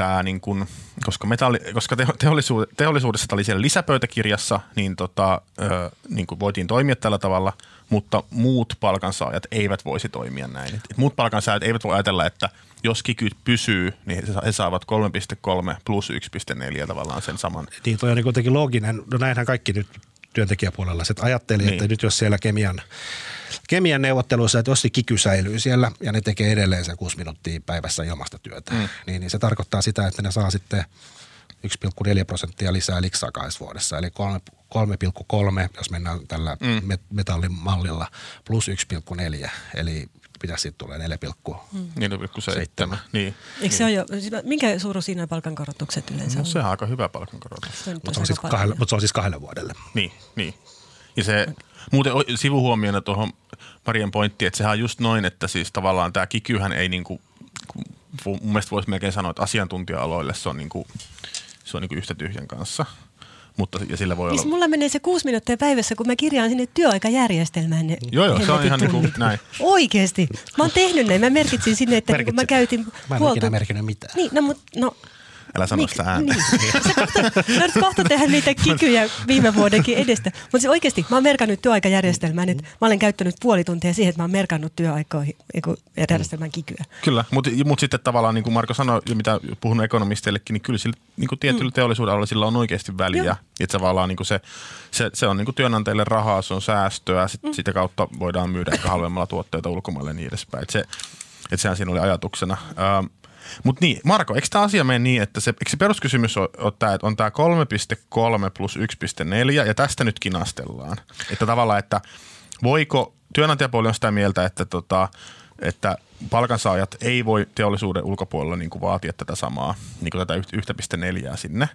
tämä, niin kun, koska, metalli, koska teollisuud, teollisuudessa tämä oli siellä lisäpöytäkirjassa, niin, tota, ö, niin voitiin toimia tällä tavalla, mutta muut palkansaajat eivät voisi toimia näin. Et muut palkansaajat eivät voi ajatella, että – jos kiky pysyy, niin he saavat 3,3 plus 1,4 tavallaan sen saman. Niin, toi on niin kuitenkin looginen. No näinhän kaikki nyt työntekijäpuolella että ajatteli, niin. että nyt jos siellä kemian, kemian neuvotteluissa, että jos se kiky säilyy siellä ja ne tekee edelleen sen 6 minuuttia päivässä ilmasta työtä, mm. niin, niin se tarkoittaa sitä, että ne saa sitten 1,4 prosenttia lisää liksaa vuodessa, eli 3,3, jos mennään tällä mm. metallimallilla, plus 1,4, eli pitäisi sitten tulla 4,7. Niin. Eikö se niin. jo, siis minkä suuru siinä palkankorotukset yleensä no, on? Se on aika hyvä palkankorotus. Mutta se, on siis kahdelle, mutta se on siis kahdelle vuodelle. Niin, niin. Ja se muuten sivuhuomiona tuohon Marien pointtiin, että sehän on just noin, että siis tavallaan tämä kikyhän ei niinku, mun mielestä voisi melkein sanoa, että asiantuntija-aloille se on, niinku, se on niinku yhtä tyhjän kanssa – mutta ja sillä voi niin olla... mulla menee se kuusi minuuttia päivässä, kun mä kirjaan sinne työaikajärjestelmään ne Joo, joo, se on ihan niin kuin näin. Oikeesti. Mä oon tehnyt näin. Mä merkitsin sinne, että niin kun mä käytin Mä en huoltu... merkinnyt mitään. Niin, no, mutta no, Älä sano sitä ääntä. Niin. Sä kohta, kohta tehdä niitä kikyjä viime vuodenkin edestä. Mutta se oikeasti, mä oon merkannut työaikajärjestelmään, että mä olen käyttänyt puoli tuntia siihen, että mä oon merkannut työaikoihin järjestelmän kikyä. Kyllä, mutta mut sitten tavallaan niin kuin Marko sanoi, ja mitä puhunut ekonomisteillekin, niin kyllä sillä niin kuin tietyllä mm. teollisuudella sillä on oikeasti väliä. Joo. Että tavallaan niin kuin se, se, se, on niin kuin työnantajille rahaa, se on säästöä, sit, mm. sitä kautta voidaan myydä ehkä halvemmalla tuotteita ulkomaille ja niin edespäin. Et se, että sehän siinä oli ajatuksena. Ähm, mutta niin, Marko, eikö tämä asia mene niin, että se, eikö se peruskysymys on, on tämä, että on tämä 3,3 plus 1,4 ja tästä nyt kinastellaan. Että tavallaan, että voiko, työnantajapuoli on sitä mieltä, että, tota, että palkansaajat ei voi teollisuuden ulkopuolella niin kuin vaatia tätä samaa, niin kuin tätä 1,4 sinne.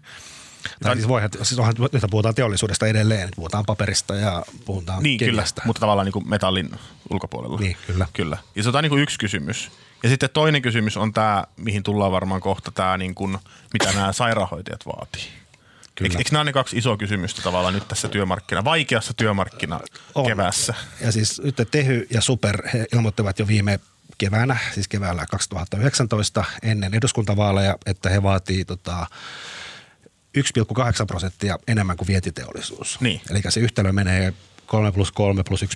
Tai siis voihan, siis onhan, nyt puhutaan teollisuudesta edelleen, puhutaan paperista ja puhutaan Niin, kyllä, mutta tavallaan niin kuin metallin ulkopuolella. Niin, kyllä. kyllä. Ja se on niin kuin yksi kysymys. Ja sitten toinen kysymys on tämä, mihin tullaan varmaan kohta, tämä niin kuin, mitä nämä sairaanhoitajat vaatii. Kyllä. Eikö, nämä ole ne kaksi isoa kysymystä tavallaan nyt tässä työmarkkina, vaikeassa työmarkkina keväässä? Ja siis nyt Tehy ja Super he ilmoittivat jo viime keväänä, siis keväällä 2019 ennen eduskuntavaaleja, että he vaatii tota, 1,8 prosenttia enemmän kuin vientiteollisuus. Niin. Eli se yhtälö menee 3 plus 3 plus 1,4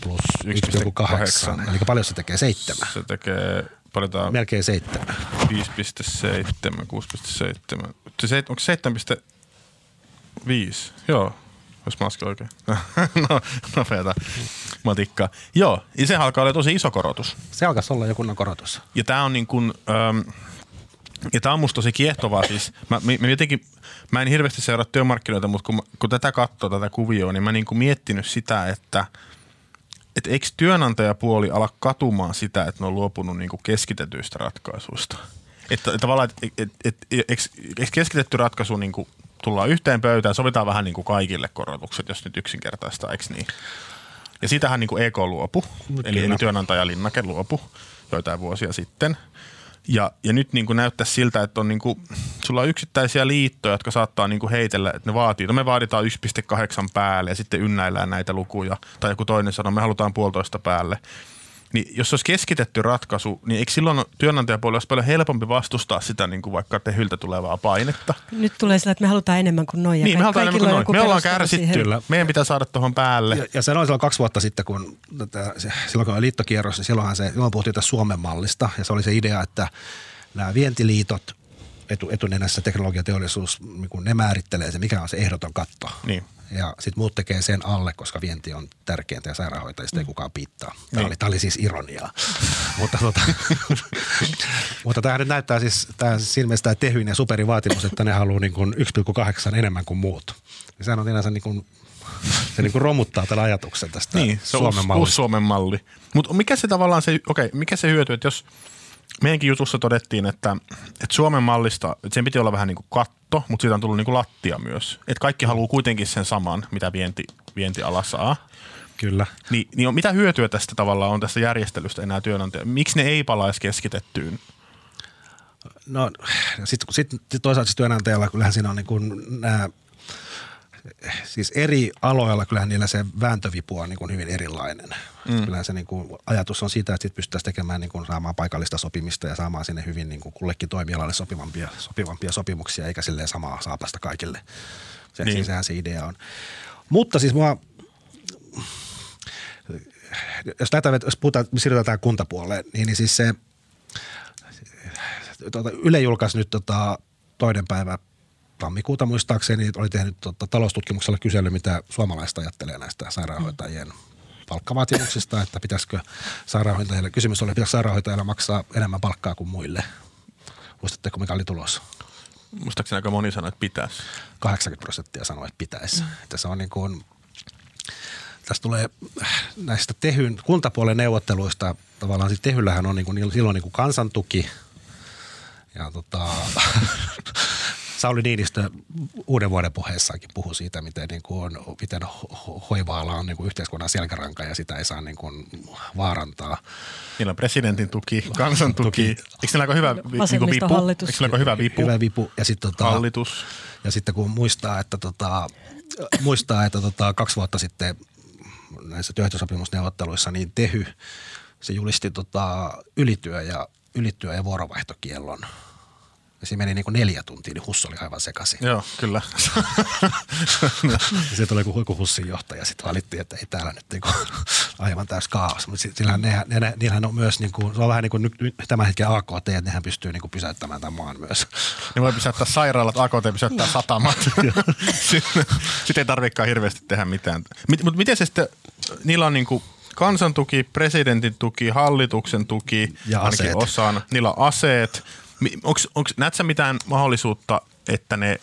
plus 1,8. Eli paljon se tekee? Seitsemän. Se tekee paljon tämä... Melkein seitsemän. 5,7, 6,7. Se, onko 7,5? Joo, jos <laughs> mä lasken oikein. no, nopeata matikkaa. Joo, ja se alkaa olla tosi iso korotus. Se alkaa olla joku korotus. Ja tämä on niin kuin, ähm, ja tämä on musta tosi kiehtovaa siis. Mä, mä, jotenkin, mä en hirveästi seuraa työmarkkinoita, mutta kun, kun tätä katsoo, tätä kuvioa, niin mä niin kuin miettinyt sitä, että että eikö työnantajapuoli ala katumaan sitä, että ne on luopunut niinku keskitetyistä ratkaisuista? Että, että tavallaan, että et, et, et, eikö keskitetty ratkaisu niinku tullaan yhteen pöytään, sovitaan vähän niinku kaikille korotukset, jos nyt yksinkertaista, eikö niin? Ja siitähän niinku EK luopu, eli, eli työnantajalinnake luopu joitain vuosia sitten – ja, ja nyt niin kuin näyttää siltä, että on niin kuin, sulla on yksittäisiä liittoja, jotka saattaa niin kuin heitellä, että ne vaatii. No me vaaditaan 1,8 päälle ja sitten ynnäillään näitä lukuja. Tai joku toinen sanoo, me halutaan puolitoista päälle. Niin jos olisi keskitetty ratkaisu, niin eikö silloin työnantajapuolella olisi paljon helpompi vastustaa sitä niin kuin vaikka tehyltä tulevaa painetta? Nyt tulee sillä, että me halutaan enemmän kuin noin. Niin, me halutaan enemmän kuin noin. Me ollaan kärsitty. Meidän pitää saada tuohon päälle. Ja, ja se on silloin kaksi vuotta sitten, kun tätä, silloin kun oli liittokierros, niin silloinhan se, silloin puhuttiin tästä Suomen mallista. Ja se oli se idea, että nämä vientiliitot, etu, etunenässä teknologiateollisuus, niin ne määrittelee se, mikä on se ehdoton katto. Niin ja sitten muut tekee sen alle, koska vienti on tärkeintä ja sairaanhoitajista mm. ei kukaan piittaa. Tämä, niin. oli, tämä oli siis ironiaa. <laughs> mutta, tota, <laughs> mutta tämä nyt näyttää siis, tämä siis ilmeisesti tämä tehyin ja superin vaatimus, että ne haluaa niin kuin 1,8 enemmän kuin muut. Ja sehän on sinänsä niin kuin, se niin kuin romuttaa tämän ajatuksen tästä niin, se Suomen uusi, uusi Suomen malli. Mutta mikä se tavallaan se, okei, mikä se hyöty, että jos – meidänkin jutussa todettiin, että, että Suomen mallista, että sen piti olla vähän niin kuin katto, mutta siitä on tullut niin kuin lattia myös. Että kaikki haluaa kuitenkin sen saman, mitä vienti, vientiala saa. Kyllä. Ni, niin mitä hyötyä tästä tavallaan on tästä järjestelystä enää työnantaja? Miksi ne ei palaisi keskitettyyn? No sitten sit, sit toisaalta siis työnantajalla kyllähän siinä on niin kuin nämä siis eri aloilla kyllähän niillä se vääntövipu on niin kuin hyvin erilainen. Mm. Kyllähän se niin kuin ajatus on siitä, että sit pystyttäisiin tekemään niin kuin saamaan paikallista sopimista ja saamaan sinne hyvin niin kuin kullekin toimialalle sopivampia, sopivampia sopimuksia, eikä silleen samaa saapasta kaikille. Se, niin. Sehän se idea on. Mutta siis mua, jos, näitä, jos puhutaan, siirrytään tähän kuntapuolelle, niin, niin siis se tuota, Yle julkaisi nyt tota, toinen päivä tammikuuta muistaakseni oli tehnyt tota, taloustutkimuksella kysely, mitä suomalaista ajattelee näistä sairaanhoitajien palkkavaatimuksista, että pitäisikö sairaanhoitajille, kysymys oli, pitäisikö sairaanhoitajille maksaa enemmän palkkaa kuin muille. Muistatteko, mikä oli tulos? Muistaakseni aika moni sanoi, että pitäisi. 80 prosenttia sanoi, että pitäisi. Mm. Että se on niin kuin, tässä tulee näistä tehyn, kuntapuolen neuvotteluista, tavallaan siis tehyllähän on niin kuin, silloin niin kuin kansantuki ja tota, <laughs> Sauli Niinistö uuden vuoden puheessakin puhui siitä, miten, niin kuin on, miten hoivaala on niin kuin yhteiskunnan selkäranka ja sitä ei saa niin kuin vaarantaa. Niillä on presidentin tuki, kansan tuki. Eikö niillä aika hyvä niin vipu? Eikö niillä aika hyvä vipu? Hyvä vipu. Ja sitten tota, Hallitus. Ja sitten kun muistaa, että, tota, muistaa, että tota, kaksi vuotta sitten näissä työehtosopimusneuvotteluissa niin Tehy, se julisti tota, ylityö ja ylityö- ja vuorovaihtokiellon – siinä meni niin kuin neljä tuntia, niin Huss oli aivan sekaisin. Joo, kyllä. <laughs> sieltä oli joku Hussin johtaja, sitten valittiin, että ei täällä nyt niin kuin, aivan täys kaos. Mutta sillähän ne, ne, niillähän on myös, niin kuin, se on vähän niin kuin nyt, tämän hetken AKT, että nehän pystyy niin kuin pysäyttämään tämän maan myös. Ne voi pysäyttää sairaalat, AKT pysäyttää satamat. <laughs> sitten, sitten ei tarvitsekaan hirveästi tehdä mitään. Mutta miten se sitten, niillä on niin kuin kansantuki, presidentin tuki, hallituksen tuki, ja aseet. osaan. Niillä on aseet, Näetkö mitään mahdollisuutta, että ne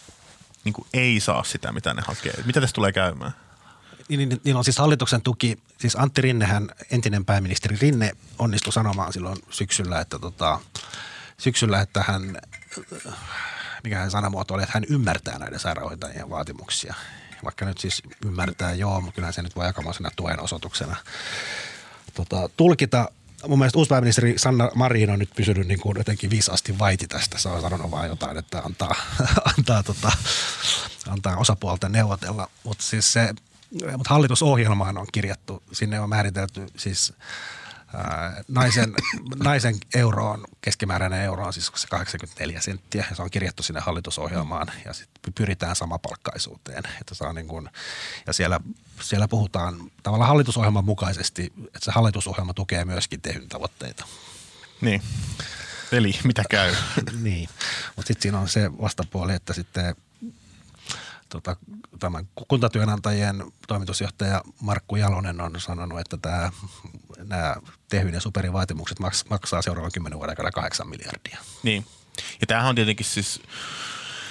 niin ei saa sitä, mitä ne hakee? Mitä tässä tulee käymään? Niin, niin, niin on siis hallituksen tuki. Siis Antti Rinnehän, entinen pääministeri Rinne, onnistui sanomaan silloin syksyllä, että, tota, syksyllä, että hän, mikä hän sanamuoto oli, että hän ymmärtää näiden sairaanhoitajien vaatimuksia. Vaikka nyt siis ymmärtää joo, mutta kyllähän se nyt voi jakamaisena tuen osoituksena tota, tulkita – mun mielestä uusi pääministeri Sanna Marin on nyt pysynyt niin kuin jotenkin viisaasti vaiti tästä. Se on sanonut vain jotain, että antaa, <laughs> antaa, tota, antaa osapuolten neuvotella. Mutta siis se, mut hallitusohjelmaan on kirjattu, sinne on määritelty siis naisen, <coughs> naisen euro on, keskimääräinen euro on siis se 84 senttiä ja se on kirjattu sinne hallitusohjelmaan ja sitten pyritään samapalkkaisuuteen. Että saa niin kuin, ja siellä, siellä puhutaan tavallaan hallitusohjelman mukaisesti, että se hallitusohjelma tukee myöskin tehyn tavoitteita. Niin. Eli mitä käy? <coughs> niin, mutta sitten siinä on se vastapuoli, että sitten tota, tämän kuntatyönantajien toimitusjohtaja Markku Jalonen on sanonut, että tämä, nämä tehyn ja superin vaatimukset maks, maksaa seuraavan kymmenen vuoden aikana kahdeksan miljardia. Niin. Ja tämähän on tietenkin siis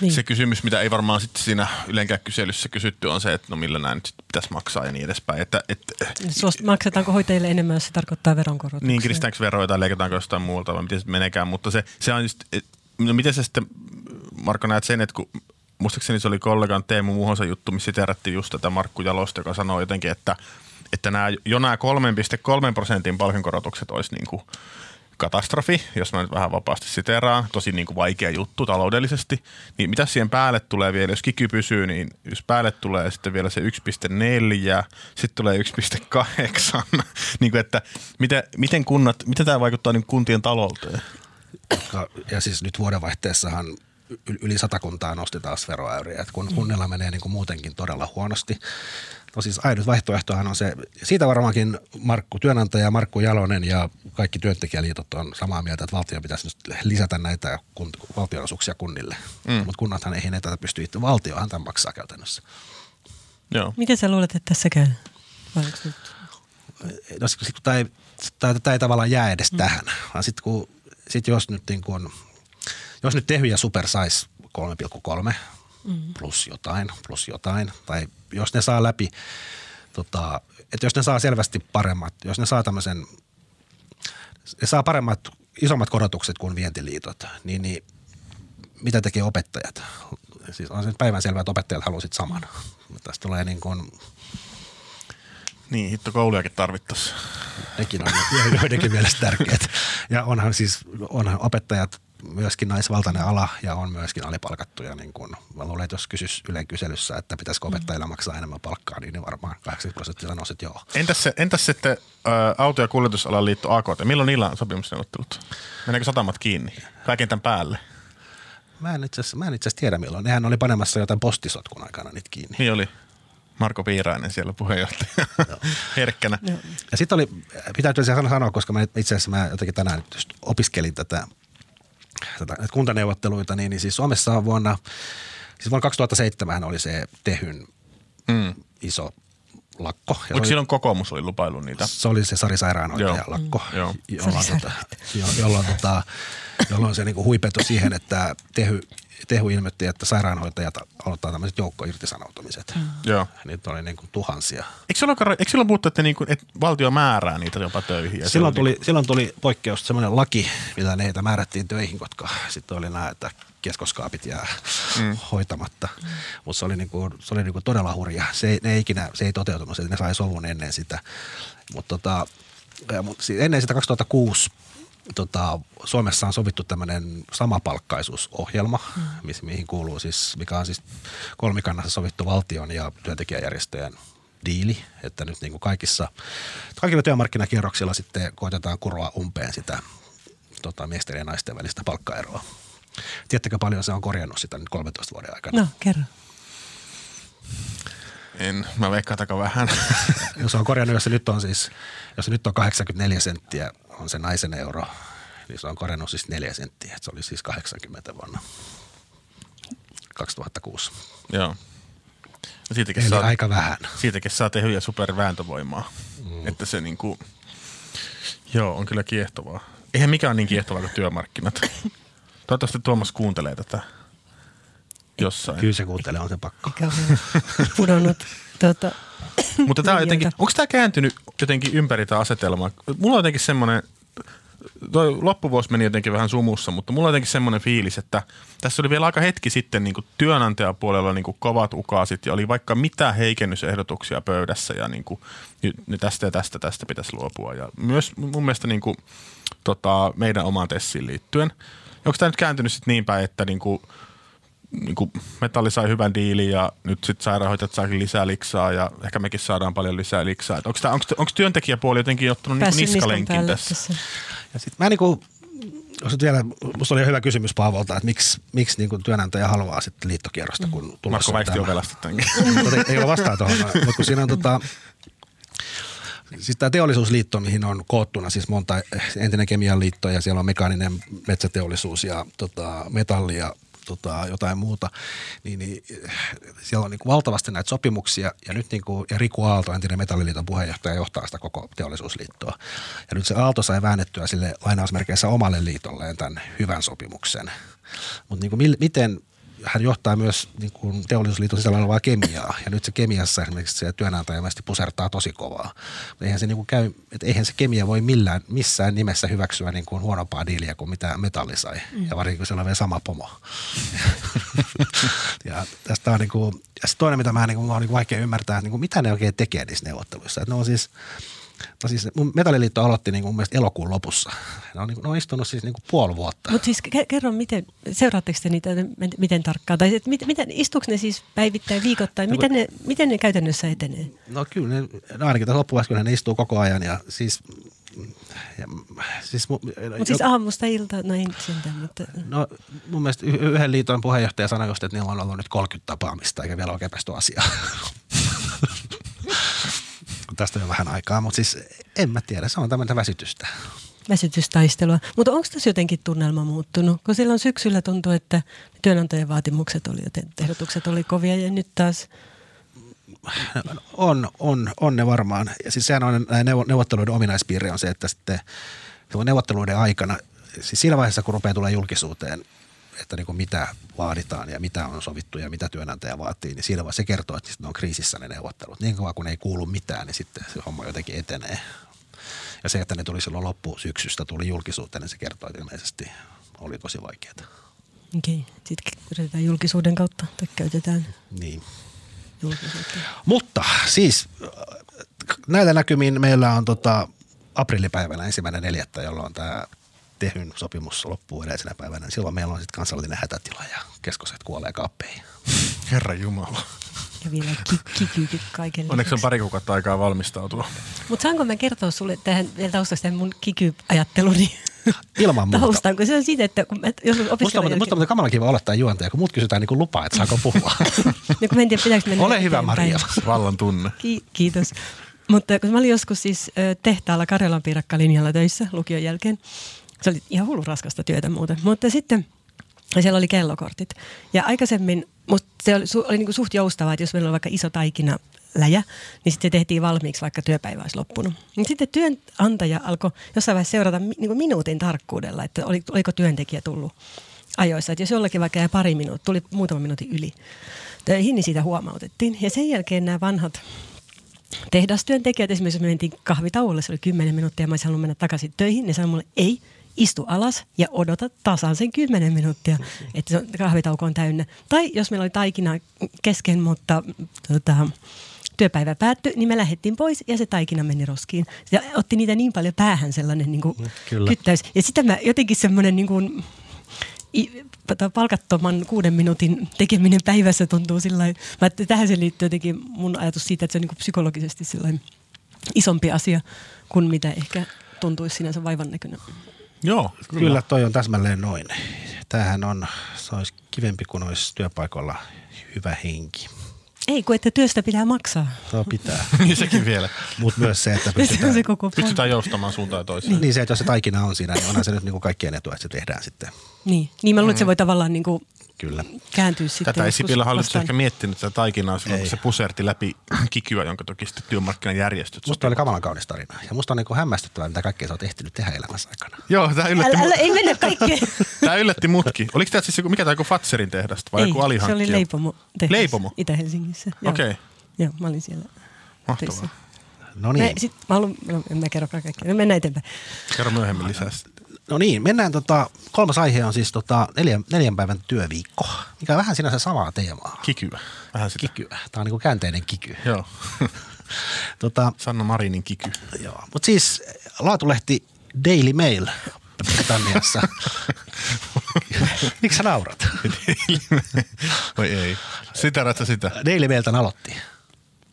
niin. se kysymys, mitä ei varmaan sitten siinä ylenkään kyselyssä kysytty, on se, että no millä nämä nyt sit pitäisi maksaa ja niin edespäin. Että, et, Suost, maksetaanko hoitajille enemmän, jos se tarkoittaa veronkorotuksia? Niin, kiristääkö veroja tai leikataanko jostain muualta vai miten se menekään, mutta se, se on just, et, no miten se sitten, Marko, näet sen, että kun muistaakseni se oli kollegan Teemu Muhosen juttu, missä siteerattiin just tätä Markku Jalosta, joka sanoi jotenkin, että, että nämä, jo nämä 3,3 prosentin palkankorotukset olisi niin kuin katastrofi, jos mä nyt vähän vapaasti siteraan, tosi niin kuin vaikea juttu taloudellisesti, niin mitä siihen päälle tulee vielä, jos kiky pysyy, niin jos päälle tulee sitten vielä se 1,4, sitten tulee 1,8, niin kuin että miten, miten kunnat, miten tämä vaikuttaa niin kuntien talouteen? Ja siis nyt vuodenvaihteessahan yli sata kuntaa nosti taas veroäyriä, että kun mm. kunnilla menee niin kuin muutenkin todella huonosti. No siis ainut vaihtoehtohan on se, siitä varmaankin Markku, työnantaja Markku Jalonen ja kaikki työntekijäliitot on samaa mieltä, että valtio pitäisi nyt lisätä näitä kunt- valtionosuuksia kunnille. Mm. Mutta kunnathan ei näitä pysty itse, valtiohan tämän maksaa käytännössä. Joo. Miten sä luulet, että tässä käy? No, kun tämä ei, tämä, tämä ei tavallaan jää edes mm. tähän, vaan sitten kun, sit jos nyt niin kuin, jos nyt Tehy ja Super sais 3,3 mm. plus jotain, plus jotain, tai jos ne saa läpi, tota, että jos ne saa selvästi paremmat, jos ne saa tämmöisen, ne saa paremmat, isommat korotukset kuin vientiliitot, niin, niin mitä tekee opettajat? Siis on se päivän selvää, että opettajat haluaisivat saman. Tästä tulee niin kuin, niin, hitto koulujakin tarvittaisiin. Nekin on joidenkin mielestä tärkeät. Ja onhan siis, onhan opettajat myöskin naisvaltainen ala ja on myöskin alipalkattuja. Niin kun, mä luulen, että jos kysyisi Ylen kyselyssä, että pitäisikö opettajilla maksaa enemmän palkkaa, niin varmaan 80 prosenttia sanoisi, että joo. Entäs, se, entäs sitten ä, auto- ja kuljetusalan liitto AKT? Milloin niillä on sopimusneuvottelut? Meneekö satamat kiinni? Kaiken tämän päälle? Mä en itse asiassa tiedä milloin. Nehän oli panemassa jotain postisotkun aikana niitä kiinni. Niin oli. Marko Piirainen siellä puheenjohtaja <laughs> herkkänä. Ja sitten oli, pitää sanoa, koska mä itse asiassa mä jotenkin tänään opiskelin tätä tätä, kuntaneuvotteluita, niin, niin siis Suomessa on vuonna, siis vuonna 2007 oli se Tehyn mm. iso lakko. Oliko oli, silloin kokoomus oli lupailu niitä? Se oli se Sari Sairaanhoitaja lakko, mm. jolloin, tota, jo, jolloin, tota, jolloin se niinku huipetui siihen, että Tehy Tehu ilmoitti, että sairaanhoitajat aloittaa tämmöiset joukkoirtisanoutumiset. Mm. Joo. Niitä oli niin kuin tuhansia. Eikö silloin, eikö silloin puhuttu, että, niin kuin, että valtio määrää niitä jopa töihin? Ja silloin, tuli, niin... silloin tuli poikkeus semmoinen laki, mitä neitä määrättiin töihin, koska sitten oli nämä, että keskoskaapit jää mm. hoitamatta. Mm. Mutta se oli, niinku, se oli niinku todella hurja. Se ei, ne ei ikinä, se ei toteutunut, ne sai sovun ennen sitä. Mutta tota, mut ennen sitä 2006 tota, Suomessa on sovittu tämmöinen samapalkkaisuusohjelma, mm. mihin kuuluu siis, mikä on siis kolmikannassa sovittu valtion ja työntekijäjärjestöjen diili, että nyt niin kuin kaikissa, kaikilla työmarkkinakierroksilla sitten koitetaan kuroa umpeen sitä tota, miesten ja naisten välistä palkkaeroa. Tiedättekö paljon se on korjannut sitä nyt 13 vuoden aikana? No, kerro. En, mä veikkaan vähän. <laughs> jos on korjannut, jos se nyt on siis, jos se nyt on 84 senttiä on se naisen euro, niin se on korjannut siis neljä senttiä. Se oli siis 80 vuonna 2006. Joo. No siitäkin Eli saa, aika vähän. Siitäkin saa tehdä supervääntövoimaa. Mm. Että se niinku, joo, on kyllä kiehtovaa. Eihän mikään niin kiehtovaa kuin työmarkkinat. Toivottavasti Tuomas kuuntelee tätä jossain. Kyllä se kuuntelee, on se pakko. pudonnut <laughs> tuota, <coughs> Mutta tämä on jotenkin, onko tämä kääntynyt jotenkin ympäri tämä asetelma? Mulla on jotenkin semmoinen, toi loppuvuosi meni jotenkin vähän sumussa, mutta mulla on jotenkin semmoinen fiilis, että tässä oli vielä aika hetki sitten niin kuin työnantajapuolella niin kuin kovat ukaasit ja oli vaikka mitä heikennysehdotuksia pöydässä ja niin kuin, tästä ja tästä tästä pitäisi luopua. Ja myös mun mielestä niin kuin, tota, meidän omaan tessiin liittyen. Onko tämä nyt kääntynyt sitten niin päin, että niin kuin, niin kuin metalli sai hyvän diilin ja nyt sitten sairaanhoitajat saakin lisää liksaa ja ehkä mekin saadaan paljon lisää liksaa. Onko, tämä, onko, onko työntekijäpuoli jotenkin ottanut niin niskalenkin tässä? tässä? Ja sit mä niin kuin, jos vielä, musta oli hyvä kysymys Paavolta, että miksi, miksi niin kuin työnantaja haluaa sitten liittokierrosta, kun mm. tulossa Marko on velasta <laughs> ei ole vastaa tuohon, mutta kun siinä on tota, Siis tämä teollisuusliitto, mihin on koottuna siis monta entinen kemian liitto ja siellä on mekaaninen metsäteollisuus ja tota, metalli ja tota, jotain muuta, niin, niin siellä on niin kuin valtavasti näitä sopimuksia ja nyt niin kuin, ja Riku Aalto, entinen metalliliiton puheenjohtaja, johtaa sitä koko teollisuusliittoa. Ja nyt se Aalto sai väännettyä sille lainausmerkeissä omalle liitolleen tämän hyvän sopimuksen. Mutta niin miten hän johtaa myös niin kuin teollisuusliiton sisällä olevaa kemiaa. Ja nyt se kemiassa esimerkiksi se työnantaja ilmeisesti pusertaa tosi kovaa. Eihän se, niin kuin käy, että eihän se kemia voi millään, missään nimessä hyväksyä niin kuin huonompaa diiliä kuin mitä metalli sai. Mm. Ja varsinkin kun siellä on vielä sama pomo. <laughs> ja tästä on niin kuin, ja toinen, mitä mä niin kuin, on niin kuin vaikea ymmärtää, että niin kuin, mitä ne oikein tekee niissä neuvotteluissa. Että ne on siis – No siis mun Metalliliitto aloitti niin kuin mun mielestä elokuun lopussa. Ne on, niin kuin, ne on istunut siis niin kuin puoli vuotta. Mutta siis kerro, miten, seuraatteko te niitä miten tarkkaan? Tai et, miten, miten, istuuko ne siis päivittäin, viikoittain? No, miten, ne, miten ne käytännössä etenee? No kyllä, ne, no ainakin tässä loppuvaiskuinen ne istuu koko ajan ja siis ja, siis, Mutta siis aamusta ilta, no ei sentään, mutta... No mun mielestä yhden liiton puheenjohtaja sanoi just, että niillä on ollut nyt 30 tapaamista eikä vielä oikein päästy asiaan. <laughs> tästä jo vähän aikaa, mutta siis en mä tiedä, se on tämmöistä väsytystä. Väsytystaistelua. Mutta onko tässä jotenkin tunnelma muuttunut? Kun silloin syksyllä tuntui, että työnantajien vaatimukset oli ja ehdotukset oli kovia ja nyt taas... On, on, on ne varmaan. Ja siis sehän on neuvotteluiden ominaispiirre on se, että sitten neuvotteluiden aikana, siis siinä vaiheessa kun rupeaa tulee julkisuuteen, että niin kuin mitä vaaditaan ja mitä on sovittu ja mitä työnantaja vaatii, niin siinä vaiheessa se kertoo, että ne on kriisissä ne neuvottelut. Niin kauan kun ei kuulu mitään, niin sitten se homma jotenkin etenee. Ja se, että ne tuli silloin loppusyksystä, tuli julkisuuteen, niin se kertoo, että ilmeisesti oli tosi vaikeaa. Okei, okay. sitten yritetään julkisuuden kautta tai käytetään niin. julkisuutta. Mutta siis näillä näkymin meillä on tota, aprillipäivänä ensimmäinen neljättä, jolloin tämä tehyn sopimus loppuu edellisenä päivänä, niin silloin meillä on sitten kansallinen hätätila ja keskoset kuolee kaappeihin. Herra Jumala. Ja vielä kiky kaiken Onneksi on pari kuukautta aikaa valmistautua. Mutta saanko mä kertoa sulle tähän vielä taustasta mun kiky-ajatteluni? Ilman muuta. Taustaan, kun se on siitä, että kun mä, jos Musta on musta kamala kiva olettaa juontaja, kun muut kysytään niin lupaa, että saako puhua. <laughs> no kun mä en tiedä, pitääkö mennä Ole hyvä Maria. Vallan tunne. Ki- kiitos. Mutta kun mä olin joskus siis tehtaalla Karjalan piirakkalinjalla töissä lukion jälkeen, se oli ihan hullu raskasta työtä muuten. Mutta sitten siellä oli kellokortit. Ja aikaisemmin musta se oli, oli niin kuin suht joustavaa, että jos meillä oli vaikka iso taikina läjä, niin sitten se tehtiin valmiiksi, vaikka työpäivä olisi loppunut. Niin sitten työnantaja alkoi jossain vaiheessa seurata niin kuin minuutin tarkkuudella, että oli, oliko työntekijä tullut ajoissa. Että jos jollakin vaikka jäi pari minuuttia, tuli muutama minuutin yli töihin, niin siitä huomautettiin. Ja sen jälkeen nämä vanhat tehdastyöntekijät, esimerkiksi jos me mentiin kahvitauolle, se oli 10 minuuttia ja mä olisin halunnut mennä takaisin töihin, niin sanoin mulle, ei, istu alas ja odota tasan sen 10 minuuttia, että se kahvitauko on täynnä. Tai jos meillä oli taikina kesken, mutta tota, työpäivä päättyi, niin me lähdettiin pois ja se taikina meni roskiin. Ja otti niitä niin paljon päähän sellainen niin kuin Kyllä. kyttäys. Ja sitä mä jotenkin semmoinen niin kuin, palkattoman kuuden minuutin tekeminen päivässä tuntuu sillä mä tähän se liittyy jotenkin mun ajatus siitä, että se on niin psykologisesti isompi asia kuin mitä ehkä tuntuisi sinänsä vaivan näkynä. Joo, kyllä. kyllä toi on täsmälleen noin. Tämähän on, se olisi kivempi kuin olisi työpaikalla hyvä henki. Ei, kun että työstä pitää maksaa. No pitää. <laughs> niin sekin vielä. Mutta myös se, että <laughs> pystytään, se koko pystytään joustamaan suuntaan ja toiseen. Niin. niin se, että jos se taikina on siinä, niin onhan se nyt niin kuin kaikkien etu, että se tehdään sitten. Niin, niin mä luulen, että se voi tavallaan niin kuin Kyllä. kääntyä sitten. Tätä ei Sipilä hallitus ehkä miettinyt tätä taikinaa silloin, kun se puserti läpi kikyä, jonka toki sitten työmarkkinajärjestöt. Musta oli kamalan kaunis tarina. Ja musta on niin hämmästyttävää, mitä kaikkea sä oot ehtinyt tehdä elämässä aikana. Joo, tämä yllätti. Älä, älä, ei mennä kaikkeen. <laughs> tämä yllätti mutki. Oliko tämä siis joku, mikä tämä joku Fatserin tehdasta vai ei, joku alihankkija? se oli Leipomo tehdas. Leipomo? Itä-Helsingissä. Okei. Okay. Joo, mä olin siellä. Mahtavaa. No niin. Mä, sit, mä haluan, en mä kerro kaikkea. Mennään eteenpäin. Kerro myöhemmin lisää. No niin, mennään tota, kolmas aihe on siis tota neljän, neljän päivän työviikko, mikä on vähän sinänsä samaa teemaa. Kikyä, vähän sitä. Kikyä, tämä on niinku käänteinen kiky. Joo. <laughs> tota, Sanna Marinin kiky. Joo, mutta siis laatulehti Daily Mail Britanniassa. <laughs> Miksi sä naurat? Vai ei. Sitä sitä. Daily Mail aloitti.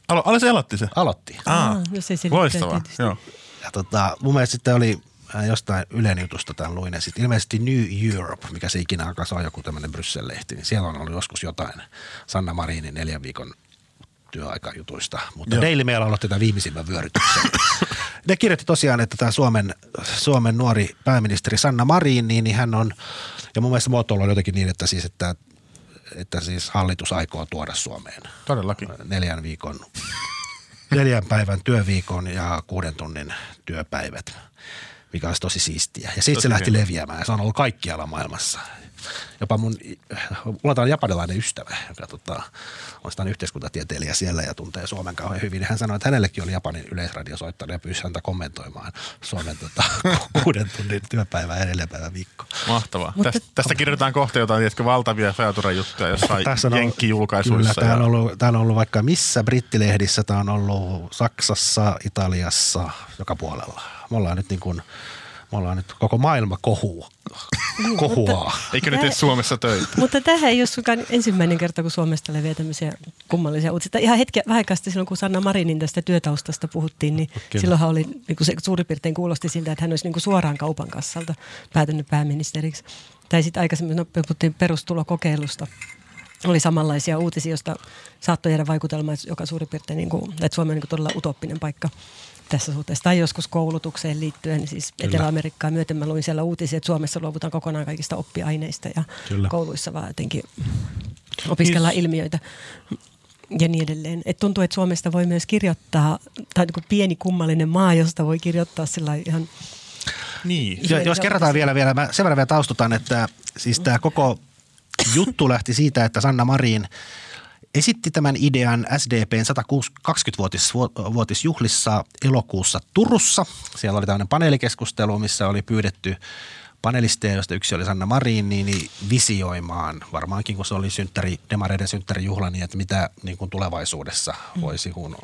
Alo, alo se aloitti se? Aloitti. Aa, Aa jos ei Loistavaa, joo. Ja tota, mun mielestä sitten oli jostain Ylen jutusta tämän luin. Ja sitten ilmeisesti New Europe, mikä se ikinä alkaa saa joku tämmöinen Bryssel-lehti, niin siellä on ollut joskus jotain Sanna Marinin neljän viikon työaikajutuista. Mutta Joo. Daily Mail aloitti tämän viimeisimmän vyörytyksen. <coughs> ne kirjoitti tosiaan, että tämä Suomen, Suomen nuori pääministeri Sanna Marin, niin, niin hän on, ja mun mielestä muotoilu on jotenkin niin, että siis, että, että siis hallitus aikoo tuoda Suomeen. Todellakin. Neljän viikon, neljän päivän työviikon ja kuuden tunnin työpäivät mikä olisi tosi siistiä. Ja sitten se lähti leviämään ja se on ollut kaikkialla maailmassa. jopa mun, mulla on japanilainen ystävä, joka tota, on sitä yhteiskuntatieteilijä siellä ja tuntee Suomen kauhean hyvin. Hän sanoi, että hänellekin oli Japanin yleisradio soittanut ja pyysi häntä kommentoimaan Suomen tota, <laughs> kuuden tunnin työpäivää ja neljän päivän viikko. Mahtavaa. Mutta, tästä, tästä kirjoitetaan kohta jotain tiedätkö, valtavia feature-juttuja jossain jenkkijulkaisuissa. Kyllä, tämä on, ollut, tämä on ollut vaikka missä brittilehdissä, tämä on ollut Saksassa, Italiassa, joka puolella. Me ollaan nyt niin kuin – me ollaan nyt koko maailma kohua. Niin, kohuaa. Eikö ne tee Suomessa töitä? Mutta tähän ei ole sukaan ensimmäinen kerta, kun Suomesta leviää tämmöisiä kummallisia uutisia. Ihan hetken vähän silloin, kun Sanna Marinin tästä työtaustasta puhuttiin, niin Kyllä. silloinhan oli, niin kuin se suurin piirtein kuulosti siltä, että hän olisi niin kuin suoraan kaupan kassalta päätynyt pääministeriksi. Tai sitten aikaisemmin no, puhuttiin perustulokokeilusta oli samanlaisia uutisia, joista saattoi jäädä vaikutelma, joka suurin piirtein, niin kuin, että Suomi on niin kuin todella utoppinen paikka tässä suhteessa. Tai joskus koulutukseen liittyen, niin siis Etelä-Amerikkaa myöten mä luin siellä uutisia, että Suomessa luovutaan kokonaan kaikista oppiaineista ja Kyllä. kouluissa vaan jotenkin opiskellaan yes. ilmiöitä ja niin edelleen. Et tuntuu, että Suomesta voi myös kirjoittaa, tai niin kuin pieni kummallinen maa, josta voi kirjoittaa sillä ihan niin. Ja, jos kerrotaan vielä, vielä, mä sen verran vielä taustutan, että siis tämä koko juttu lähti siitä, että Sanna Marin – esitti tämän idean SDPn 120-vuotisjuhlissa elokuussa Turussa. Siellä oli tämmöinen paneelikeskustelu, missä oli pyydetty panelisteja, joista yksi oli Sanna Marin, niin visioimaan, varmaankin kun se oli synttäri, demareiden synttärijuhla, niin että mitä niin kuin tulevaisuudessa mm. voisi, kun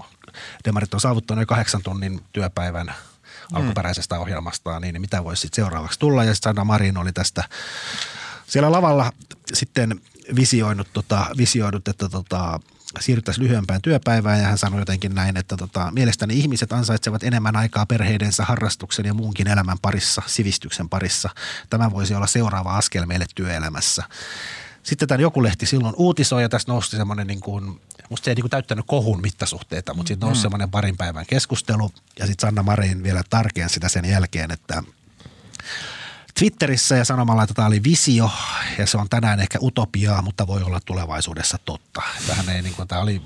demarit on saavuttanut jo kahdeksan tunnin työpäivän mm. alkuperäisestä ohjelmastaan, niin mitä voisi sitten seuraavaksi tulla. Ja Sanna Marin oli tästä siellä lavalla sitten visioinut, tota, visioinut että tota, siirryttäisiin lyhyempään työpäivään ja hän sanoi jotenkin näin, että tota, mielestäni ihmiset ansaitsevat enemmän aikaa perheidensä harrastuksen ja muunkin elämän parissa, sivistyksen parissa. Tämä voisi olla seuraava askel meille työelämässä. Sitten tämän joku lehti silloin uutisoi ja tässä nousi semmoinen niin kuin, musta se ei niin kuin täyttänyt kohun mittasuhteita, mutta sitten nousi mm. semmoinen parin päivän keskustelu ja sitten Sanna Marin vielä tarkensi sitä sen jälkeen, että – Twitterissä ja sanomalla, että tämä oli visio ja se on tänään ehkä utopiaa, mutta voi olla tulevaisuudessa totta. Tähän ei, niin kuin, tämä oli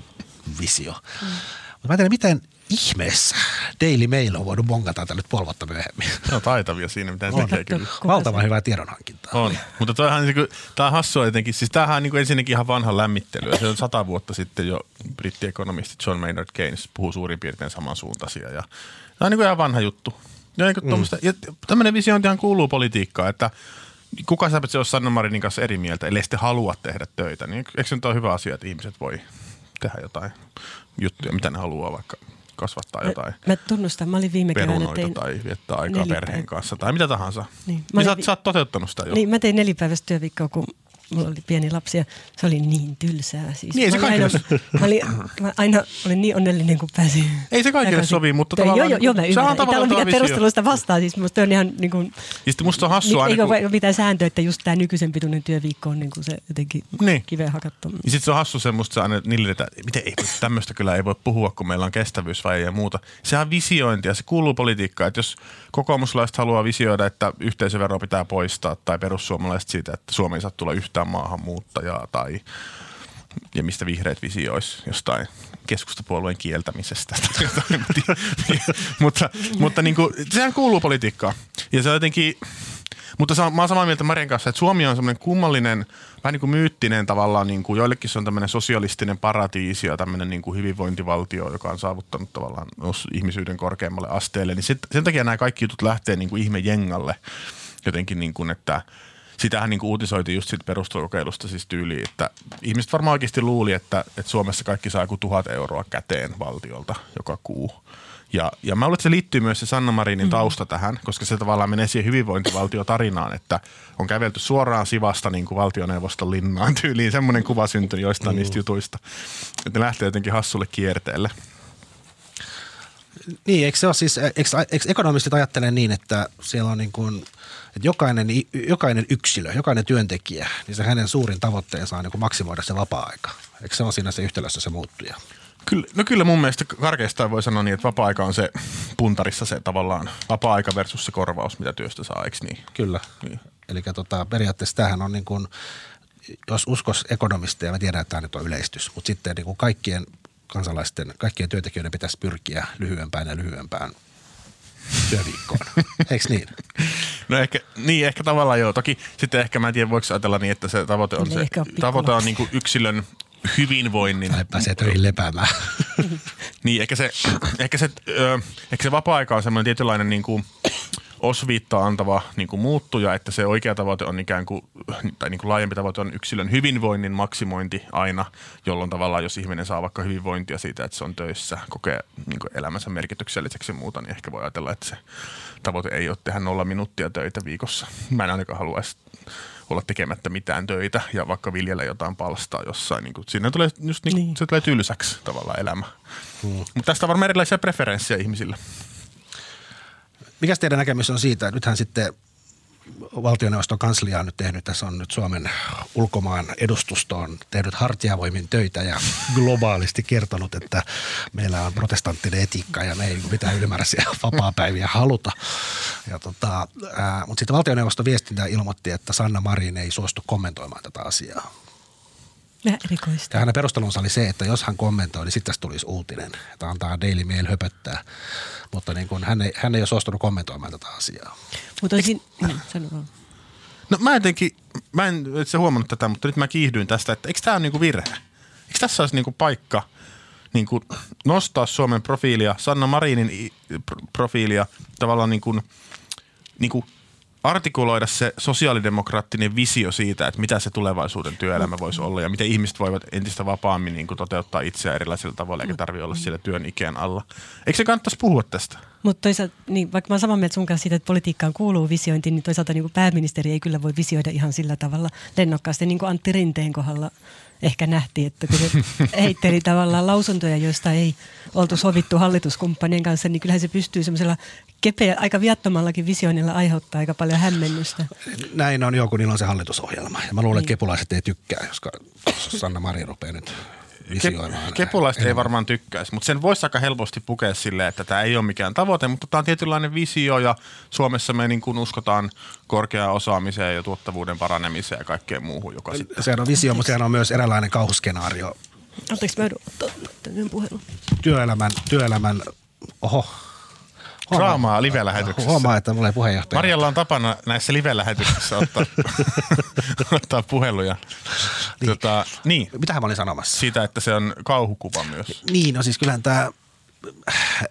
visio. Mm. Mutta mä en tiedä, miten ihmeessä Daily Mail on voinut bongata tätä nyt puoli vuotta myöhemmin. Ne on taitavia siinä, mitä se tekee kyllä. Valtavan hyvää tiedonhankintaa. On, mutta toihan, niin kuin, tämä on hassua jotenkin. Siis tämähän on niin kuin ensinnäkin ihan vanha lämmittely. Se on sata vuotta sitten jo brittiekonomisti John Maynard Keynes puhuu suurin piirtein samansuuntaisia. Ja tämä on niin kuin ihan vanha juttu. Ja, niin mm. ja tämmöinen visiointihan kuuluu politiikkaan, että kuka sä se ole Sanna Marinin kanssa eri mieltä, ellei sitten halua tehdä töitä. Niin eikö se nyt ole hyvä asia, että ihmiset voi tehdä jotain juttuja, mitä ne haluaa vaikka kasvattaa jotain mä, mä tunnustan, mä olin viime keväänä tein tai viettää aikaa perheen kanssa tai mitä tahansa. Niin, niin sä, vi- sä oot toteuttanut sitä jo. Niin, mä tein nelipäiväistä työviikkoa, kun mulla oli pieni lapsi ja se oli niin tylsää. Siis niin, se kaikille aina, mä, olin, mä aina olin niin onnellinen, kun pääsin. Ei se kaikille sovi, mutta Joo, joo, joo, mä ymmärrän. Ei täällä ole mikään perustelusta vastaan. Siis musta on ihan niin kuin, ja musta on hassua. Niin, ei ole mitään sääntöä, että just tämä nykyisen pituinen työviikko on niin kuin se jotenkin niin. kiveen hakattu. Ja sitten se on hassu se musta aina niille, että miten ei, tämmöistä kyllä ei voi puhua, kun meillä on kestävyysvaje ja muuta. Sehän on visiointia, se kuuluu politiikkaan. Että jos kokoomuslaiset haluaa visioida, että yhteisövero pitää poistaa tai perussuomalaiset siitä, että Suomi ei saa tulla yhtään maahanmuutta johtajaa tai ja mistä vihreät visiois jostain keskustapuolueen kieltämisestä. <laughs> <laughs> mutta mutta niin kuin, sehän kuuluu politiikkaan. Ja se on jotenkin, mutta mä oon samaa mieltä Marien kanssa, että Suomi on semmoinen kummallinen, vähän niin kuin myyttinen tavallaan, niin kuin joillekin se on tämmöinen sosialistinen paratiisi ja tämmöinen niin kuin hyvinvointivaltio, joka on saavuttanut tavallaan ihmisyyden korkeammalle asteelle. Niin sen takia nämä kaikki jutut lähtee niin kuin ihme jengalle jotenkin niin kuin, että – sitähän niin uutisoitiin just siitä perustulokokeilusta siis tyyliin, että ihmiset varmaan oikeasti luuli, että, että Suomessa kaikki saa joku tuhat euroa käteen valtiolta joka kuu. Ja, ja mä luulen, että se liittyy myös se Sanna Marinin mm. tausta tähän, koska se tavallaan menee siihen hyvinvointivaltiotarinaan, että on kävelty suoraan Sivasta niin kuin valtioneuvoston linnaan tyyliin. Semmoinen kuva syntyi joistain mm. niistä jutuista, että ne lähtee jotenkin hassulle kierteelle. Niin, eikö se ole siis, eikö, eikö ekonomistit ajattele niin, että siellä on niin kuin – että jokainen, jokainen yksilö, jokainen työntekijä, niin se hänen suurin tavoitteensa on niin kuin maksimoida se vapaa-aika. Eikö se ole siinä se yhtälössä se muuttuja? Kyllä, no kyllä mun mielestä karkeastaan voi sanoa niin, että vapaa-aika on se puntarissa se tavallaan vapaa-aika versus se korvaus, mitä työstä saa, eikö niin? Kyllä. Niin. Eli tota, periaatteessa tämähän on niin kuin, jos uskos ekonomisteja, mä tiedän, että tämä nyt on yleistys, mutta sitten niin kuin kaikkien kansalaisten, kaikkien työntekijöiden pitäisi pyrkiä lyhyempään ja lyhyempään työviikkoon. <laughs> Eikö niin? No ehkä, niin ehkä tavallaan joo. Toki sitten ehkä mä en tiedä, voiko ajatella niin, että se tavoite on, Kyllä se, tavoite on niin kuin yksilön hyvinvoinnin. Tai pääsee töihin lepäämään. <laughs> Niin, ehkä se, ehkä se, ö, ehkä se vapaa-aika on semmoinen tietynlainen niin kuin osviittaa antava niin kuin muuttuja, että se oikea tavoite on ikään kuin, tai niin kuin laajempi tavoite on yksilön hyvinvoinnin maksimointi aina, jolloin tavallaan jos ihminen saa vaikka hyvinvointia siitä, että se on töissä, kokee niin kuin elämänsä merkitykselliseksi ja muuta, niin ehkä voi ajatella, että se tavoite ei ole tehdä nolla minuuttia töitä viikossa. Mä en ainakaan haluaisi olla tekemättä mitään töitä ja vaikka viljellä jotain palstaa jossain. Niin kuin, siinä tulee just niin, niin. Se tulee tylsäksi tavallaan elämä. Hmm. Mutta tästä on varmaan erilaisia preferenssejä ihmisillä. Mikäs teidän näkemys on siitä, että nythän sitten valtioneuvoston kanslia on nyt tehnyt, tässä on nyt Suomen ulkomaan edustustoon tehnyt hartiavoimin töitä ja globaalisti kertonut, että meillä on protestanttinen etiikka ja me ei mitään ylimääräisiä vapaapäiviä haluta. Ja tota, ää, mutta sitten valtioneuvoston viestintä ilmoitti, että Sanna Marin ei suostu kommentoimaan tätä asiaa. Erikoista. Ja hänen perustelunsa oli se, että jos hän kommentoi, niin sitten tästä tulisi uutinen, että antaa Daily Mail höpöttää. Mutta niin kun hän, ei, hän ei ole suostunut kommentoimaan tätä asiaa. Mutta olisin, niin, sano. No mä jotenkin, mä en itse huomannut tätä, mutta nyt mä kiihdyin tästä, että eikö tämä ole niinku virhe? Eikö tässä olisi niinku paikka niinku nostaa Suomen profiilia, Sanna Marinin profiilia, tavallaan niinku, niinku artikuloida se sosiaalidemokraattinen visio siitä, että mitä se tulevaisuuden työelämä voisi olla ja miten ihmiset voivat entistä vapaammin niin kuin toteuttaa itseään erilaisilla tavoilla, eikä tarvitse olla siellä työn ikään alla. Eikö se kannattaisi puhua tästä? Mutta toisaalta, niin, vaikka mä olen samaa mieltä sun kanssa siitä, että politiikkaan kuuluu visiointi, niin toisaalta niin kuin pääministeri ei kyllä voi visioida ihan sillä tavalla lennokkaasti, niin kuin Antti Rinteen kohdalla ehkä nähtiin, että kun se heitteli tavallaan lausuntoja, joista ei oltu sovittu hallituskumppanien kanssa, niin kyllähän se pystyy semmoisella kepeä, aika viattomallakin visioinnilla aiheuttaa aika paljon hämmennystä. Näin on joku, niillä on se hallitusohjelma. Ja mä luulen, että kepulaiset ei tykkää, koska Sanna Marin rupeaa nyt visioimaan. Kepulaiset ei varmaan tykkäisi, mutta sen voisi aika helposti pukea silleen, että tämä ei ole mikään tavoite, mutta tämä on tietynlainen visio ja Suomessa me niin kuin uskotaan korkeaan osaamiseen ja tuottavuuden paranemiseen ja kaikkeen muuhun, joka sitten... Sehän on visio, mutta sehän on myös eräänlainen kauhuskenaario Anteeksi, mä joudun ottaa tämmöinen puhelu. työelämän, työelämän, oho. Huomaa- Draamaa live-lähetyksessä. Huomaa, että mulla ei puheenjohtaja. Marjalla on tapana näissä live-lähetyksissä ottaa, <laughs> ottaa puheluja. Niin. Tota, niin, Mitähän mä olin sanomassa? siitä, että se on kauhukuva myös. Niin, no siis kyllähän tämä,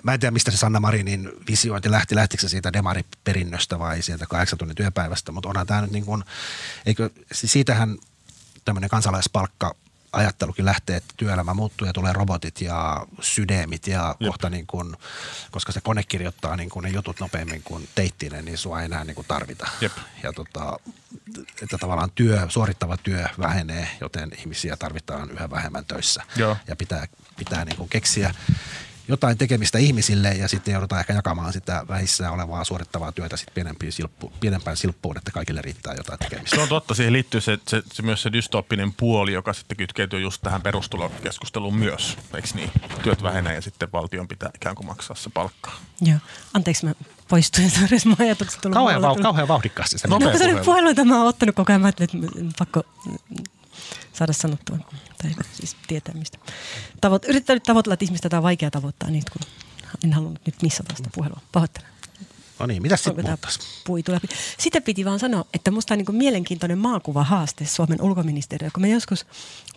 mä en tiedä mistä se Sanna Marinin visiointi lähti, lähtikö se siitä demariperinnöstä vai sieltä kahdeksan tunnin työpäivästä, mutta onhan tämä nyt niin kuin, eikö, siis siitähän tämmöinen kansalaispalkka ajattelukin lähtee, että työelämä muuttuu ja tulee robotit ja sydämit ja Jep. kohta niin kuin, koska se kone kirjoittaa niin kuin ne jutut nopeammin kuin teittinen, niin sua ei enää niin kuin tarvita. Jep. Ja tota, että tavallaan työ, suorittava työ vähenee, joten ihmisiä tarvitaan yhä vähemmän töissä. Joo. Ja pitää, pitää niin kuin keksiä jotain tekemistä ihmisille ja sitten joudutaan ehkä jakamaan sitä vähissä olevaa suorittavaa työtä sitten pienempiin silppu, pienempään silppuun, että kaikille riittää jotain tekemistä. Se on totta, siihen liittyy se, se, se myös se dystooppinen puoli, joka sitten kytkeytyy just tähän perustulokeskusteluun myös, eikö niin? Työt vähenee ja sitten valtion pitää ikään kuin maksaa se palkkaa. Joo. Anteeksi, mä poistuin. Sori, mun ajatukset oli Kauhean, vau, kauhean vauhdikkaasti se Nopea No, puhelu. mä ottanut koko ajan. Mä että pakko saada sanottua, tai siis tietää mistä. Tavoit, yrittää nyt tavoitella, että ihmistä tämä on vaikea tavoittaa niitä, kun en halunnut nyt missata sitä puhelua. Pahoittelen. No niin, mitä sitten puitu läpi? Sitä piti vaan sanoa, että musta on niin mielenkiintoinen maakuvahaaste Suomen ulkoministeriö. Kun mä joskus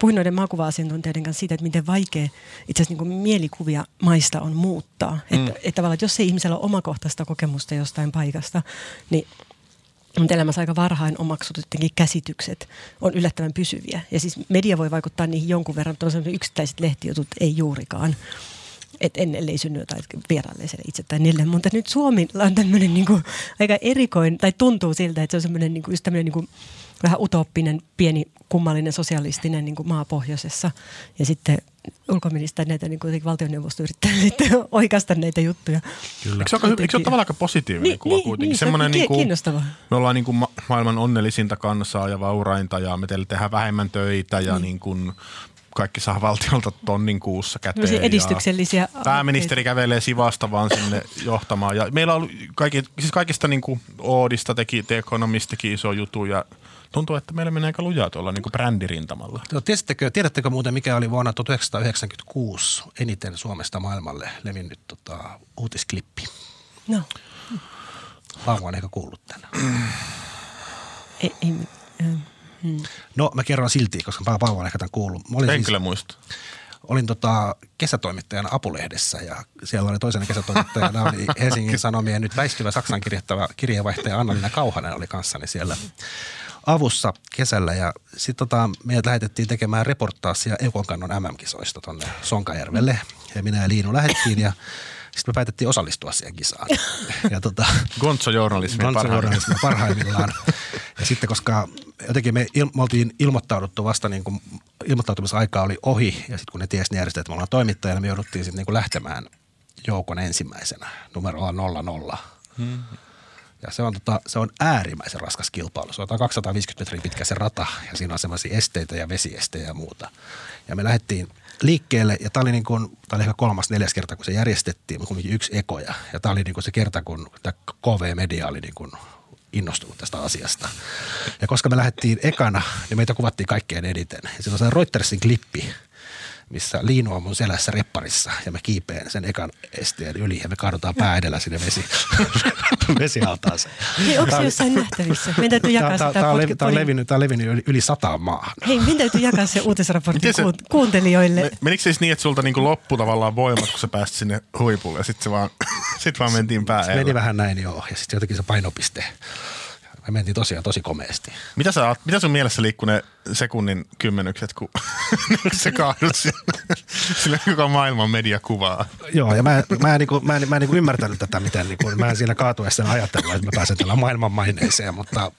puhuin noiden maakuva-asiantuntijoiden kanssa siitä, että miten vaikea itse asiassa niin mielikuvia maista on muuttaa. Mm. Että, että tavallaan, että jos ei ihmisellä ole omakohtaista kokemusta jostain paikasta, niin mutta elämässä aika varhain omaksut jotenkin käsitykset on yllättävän pysyviä. Ja siis media voi vaikuttaa niihin jonkun verran, mutta yksittäiset lehtijutut ei juurikaan. Et en, ellei synny jotain vierailleiselle itse tai niille. Mutta nyt Suomilla on tämmöinen niinku aika erikoinen, tai tuntuu siltä, että se on semmoinen niinku, just tämmöinen niinku, vähän utooppinen, pieni, kummallinen, sosialistinen niinku maa pohjoisessa. Ja sitten ulkoministeri näitä niin kuitenkin valtioneuvosto yrittää <laughs> sitten oikaista näitä juttuja. Kyllä. Eikö se, ole, eikö se ole tavallaan aika positiivinen Niin, kuva niin, kuitenkin? niin, se on Semmoinen niinku- kiinnostavaa. Me ollaan niin kuin ma- maailman onnellisinta kansaa ja vaurainta ja me teille tehdään vähemmän töitä ja niin kuin kaikki saa valtiolta tonnin kuussa käteen. Ja edistyksellisiä Pääministeri kävelee Sivasta vaan sinne johtamaan. Ja meillä on ollut kaikki, siis kaikista niin kuin Oodista teki, The Economist teki iso jutu ja tuntuu, että meillä menee aika lujaa tuolla niin kuin brändirintamalla. No, tiedättekö, tiedättekö muuten, mikä oli vuonna 1996 eniten Suomesta maailmalle levinnyt tota, uutisklippi? No, Vauva on ehkä kuullut. Ei, ei, äh, No mä kerron silti, koska Paavo on ehkä tämän kuullut. Mä olin En siis- kyllä muista. olin tota kesätoimittajana Apulehdessä ja siellä oli toisena kesätoimittajana oli <laughs> Helsingin Sanomien nyt väistyvä Saksan kirjoittava kirjeenvaihtaja Anna-Liina Kauhanen oli kanssani siellä avussa kesällä ja sitten tota, meidät lähetettiin tekemään reportaasia Eukonkannon MM-kisoista tonne Sonkajärvelle ja minä ja Liinu lähettiin ja sitten me päätettiin osallistua siihen kisaan. Ja tota, Gonzo-journalismi parhaimmillaan. Journalismi parhaimmillaan. Ja sitten koska jotenkin me, il, me oltiin ilmoittauduttu vasta niin kuin, ilmoittautumisaika oli ohi ja sitten kun ne tiesi ne järjestöt, että me ollaan toimittajana, me jouduttiin sitten niin lähtemään joukon ensimmäisenä numerolla 00. Hmm. Ja se on, tota, se on äärimmäisen raskas kilpailu. Se on 250 metriä pitkä se rata ja siinä on semmoisia esteitä ja vesiestejä ja muuta. Ja me lähdettiin liikkeelle ja tämä oli, niin kuin, tää oli ehkä kolmas, neljäs kerta, kun se järjestettiin, mutta kuitenkin yksi ekoja. Ja tämä oli niin kuin se kerta, kun tämä KV-media oli niin kuin innostunut tästä asiasta. Ja koska me lähdettiin ekana, niin meitä kuvattiin kaikkein eniten. Ja on se Reutersin klippi, missä Liino on mun selässä repparissa ja mä kiipeen sen ekan esteen yli ja me kaadutaan pää edellä sinne vesi, <laughs> vesialtaaseen. Hei, onko se jossain nähtävissä? Meidän täytyy jakaa Tää- sitä tää on, levi, on levinnyt, tää on levinnyt yli, yli sataan maahan. Hei, meidän täytyy jakaa se uutisraportti se- kuun- kuuntelijoille. Me, menikö se siis niin, että sulta niinku loppu tavallaan voimat, kun sä pääsit sinne huipulle ja sitten vaan, <laughs> sit vaan mentiin pää Se meni edellä? vähän näin joo ja sitten jotenkin se painopiste. Me mentiin tosiaan tosi komeasti. Mitä, sä, mitä sun mielessä liikkuu ne sekunnin kymmenykset, kun <laughs> se kaadut? Sillä koko maailman media kuvaa. Joo, ja mä, mä, en, niinku, mä, en, mä en niinku ymmärtänyt tätä, miten niinku, mä en siinä kaatuessa ajatella, että mä pääsen tällä maailman maineeseen, mutta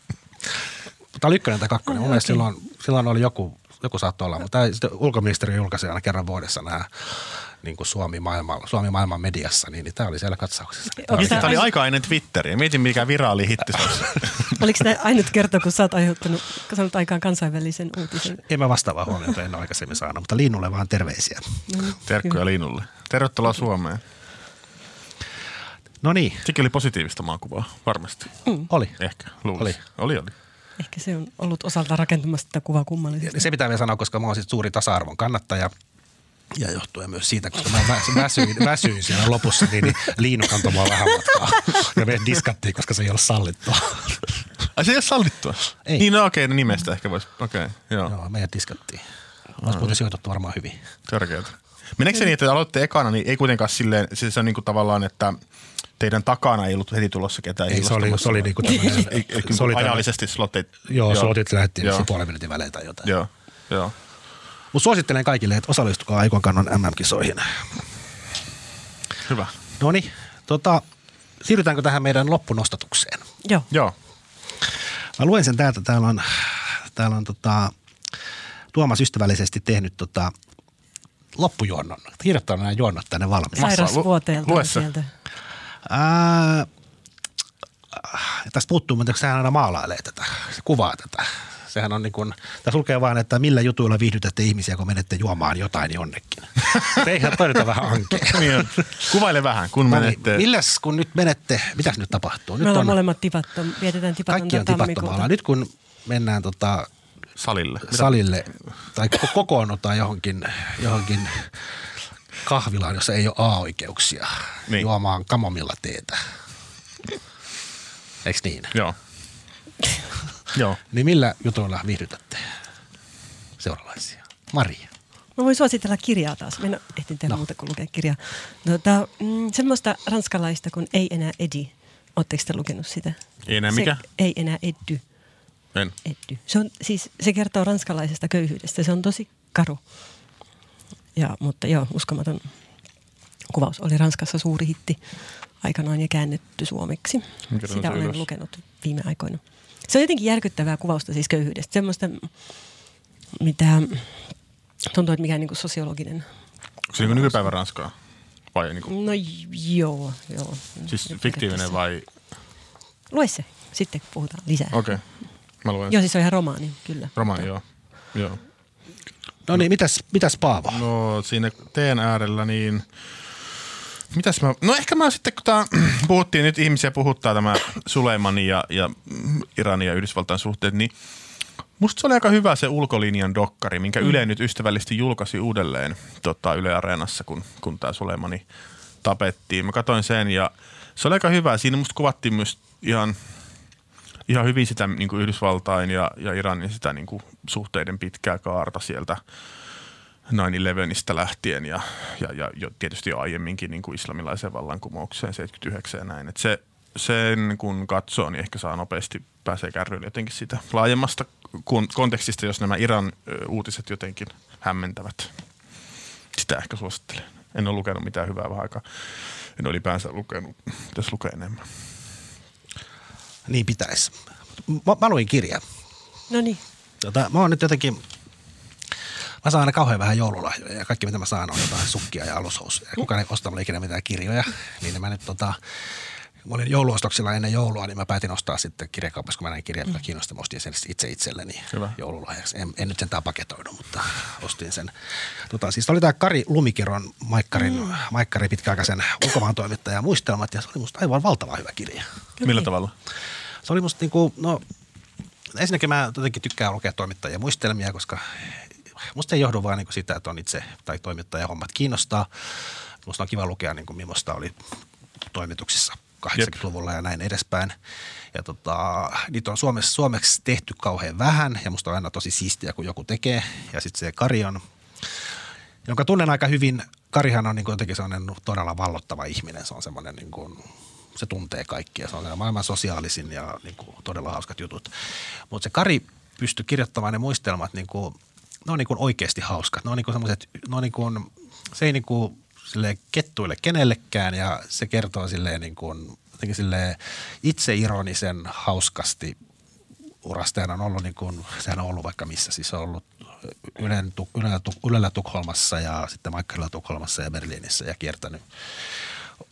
tämä oli ykkönen tai kakkonen. Mun mielestä silloin, silloin oli joku, joku saattoi olla, mutta ulkoministeriö julkaisi aina kerran vuodessa nämä niin kuin Suomi, maailman, Suomi maailman mediassa, niin, niin tämä oli siellä katsauksessa. Tää Onko oli, Tämä oli aika ennen Twitteriä. Mietin, mikä viraali hitti. <laughs> Oliko tämä ainut kerta, kun sä oot aiheuttanut, saanut aikaan kansainvälisen uutisen? en mä vastaavaa huomiota en ole aikaisemmin saanut, mutta Liinulle vaan terveisiä. Terkkuja Liinulle. Tervetuloa Suomeen. No niin, Sekin oli positiivista maakuvaa, varmasti. oli. Ehkä, luulisin. Oli. Oli, oli. Ehkä se on ollut osalta rakentumassa tätä kuvaa kummallisesti. Se pitää vielä sanoa, koska mä oon siis suuri tasa-arvon kannattaja. Ja johtuen myös siitä, koska mä väs- väsyin, väsyin siellä lopussa, niin, niin Liinu kantoi mua vähän matkaa. Ja me diskattiin, koska se ei ole sallittua. Ai se ei ole sallittua? Ei. Niin, no okei, no nimestä ehkä voisi. Okei, joo. Joo, meidät diskattiin. Olisi muuten sijoitettu varmaan hyvin. Törkeätä. Meneekö se niin, että te aloitte ekana, niin ei kuitenkaan silleen, siis se on niin kuin tavallaan, että teidän takana ei ollut heti tulossa ketään Ei, se oli, se oli niinku tämmöinen, ajallisesti slotit. Joo, slotit lähettiin Joo. joo. puolen minuutin välein tai jotain. Joo, joo. Mutta suosittelen kaikille, että osallistukaa Aikon kannon MM-kisoihin. Hyvä. No niin, tota, siirrytäänkö tähän meidän loppunostatukseen? Joo. Joo. Mä luen sen täältä. Täällä on, täällä on tota, Tuomas ystävällisesti tehnyt tota, loppujuonnon. Kirjoittanut nämä juonnot tänne valmiiksi. Sairasvuoteelta lu- lue sieltä. Ää, tästä puuttuu, mutta sehän aina maalailee tätä, se kuvaa tätä. Sehän on niin kuin, tässä lukee vaan, että millä jutuilla viihdytätte ihmisiä, kun menette juomaan jotain jonnekin. Eihän toi nyt ole vähän ankea. <laughs> Niin. Kuvaile vähän, kun No niin, menette. milläs kun nyt menette, mitäs nyt tapahtuu? Nyt Me ollaan on, molemmat tipattom, vietetään kaikki on tipattomalla. Nyt kun mennään tota, salille. Mitä? salille tai ko- kokoonnutaan johonkin, johonkin kahvilaan, jossa ei ole A-oikeuksia Niin. niin. juomaan kamomilla teetä. Eiks niin? Joo. Joo. Niin millä jutuilla viihdytätte seuralaisia? Maria. Mä voin suositella kirjaa taas. Mä en ehtinyt tehdä no. muuta kuin lukea kirjaa. No, tää, mm, semmoista ranskalaista kuin Ei enää Edi. Oletteko te lukenut sitä? Ei enää se, mikä? Ei enää Eddy. En. Eddy. Se, on, siis, se kertoo ranskalaisesta köyhyydestä. Se on tosi karu. Ja, mutta joo, uskomaton kuvaus. Oli Ranskassa suuri hitti aikanaan ja käännetty suomeksi. Mikä Sitä olen ylös? lukenut viime aikoina. Se on jotenkin järkyttävää kuvausta siis köyhyydestä. Semmoista, mitä tuntuu, että mikään niin sosiologinen Onko se niin nykypäivän Ranskaa? Vai niin kuin, No joo, joo. siis fiktiivinen vai? Lue se, sitten puhutaan lisää. Okei. Okay. Mä luen. Joo, siis se on ihan romaani, kyllä. Romaani, joo. Joo. No niin, mitäs, mitäs Paavo? No siinä teen äärellä niin... Mitäs mä... No ehkä mä sitten, kun tää, <clears throat> puhuttiin nyt, ihmisiä puhuttaa tämä Suleimanin ja, ja Iranin ja Yhdysvaltain suhteet, niin musta se oli aika hyvä se ulkolinjan dokkari, minkä mm. Yle nyt ystävällisesti julkaisi uudelleen tota, Yle Areenassa, kun, kun tämä Suleimani tapettiin. Mä katsoin sen ja se oli aika hyvä. Siinä musta kuvattiin myös ihan ihan hyvin sitä niin kuin Yhdysvaltain ja, ja Iranin sitä niin kuin suhteiden pitkää kaarta sieltä 9-11 lähtien ja, ja, ja jo, tietysti jo aiemminkin niin kuin islamilaiseen vallankumoukseen 79 ja näin. Et se, sen kun katsoo, niin ehkä saa nopeasti pääsee kärryille jotenkin sitä laajemmasta kontekstista, jos nämä Iran uutiset jotenkin hämmentävät. Sitä ehkä suosittelen. En ole lukenut mitään hyvää vähän aikaa. En ole ylipäänsä lukenut. Pitäisi lukea enemmän. Niin pitäisi. Mä, mä luin kirjan. No niin. Tota, mä oon nyt jotenkin, mä saan aina kauhean vähän joululahjoja ja kaikki mitä mä saan on jotain sukkia ja alushousuja. Kukaan ei osta mulle ikinä mitään kirjoja, niin mä nyt tota, Mä olin jouluostoksilla ennen joulua, niin mä päätin ostaa sitten kirjakaupassa, kun mä näin kirjat, mm. kiinnosti. Mä ostin sen itse itselleni Hyvä. joululahjaksi. En, en nyt sentään paketoinut, mutta ostin sen. Tota, siis oli tämä Kari Lumikiron, Maikkarin, mm. Maikkarin pitkäaikaisen ulkomaan toimittaja muistelmat, ja se oli musta aivan valtava hyvä kirja. Millä tavalla? Se oli musta niinku, no ensinnäkin mä jotenkin tykkään lukea toimittajia muistelmia, koska musta ei johdu vaan niinku sitä, että on itse tai toimittaja hommat kiinnostaa. Musta on kiva lukea, niin kuin millaista oli toimituksissa 80-luvulla ja näin edespäin. Ja tota, niitä on Suomessa, suomeksi tehty kauhean vähän ja musta on aina tosi siistiä, kun joku tekee. Ja sitten se Kari on, jonka tunnen aika hyvin. Karihan on niin kuin jotenkin sellainen todella vallottava ihminen. Se on semmoinen niin kuin, se tuntee kaikkia. Se on maailman sosiaalisin ja niin kuin, todella hauskat jutut. Mutta se Kari pystyi kirjoittamaan ne muistelmat, niin kuin, ne on niin kuin oikeasti hauskat. Ne on niin kuin semmoiset, ne on niin kuin, se ei niin kuin sille kettuille kenellekään ja se kertoo silleen niin kuin, jotenkin silleen itseironisen hauskasti urasta. on ollut niin kuin, sehän on ollut vaikka missä, siis on ollut Ylen, Ylellä, Ylellä Tukholmassa ja sitten Maikkarilla Tukholmassa ja Berliinissä ja kiertänyt.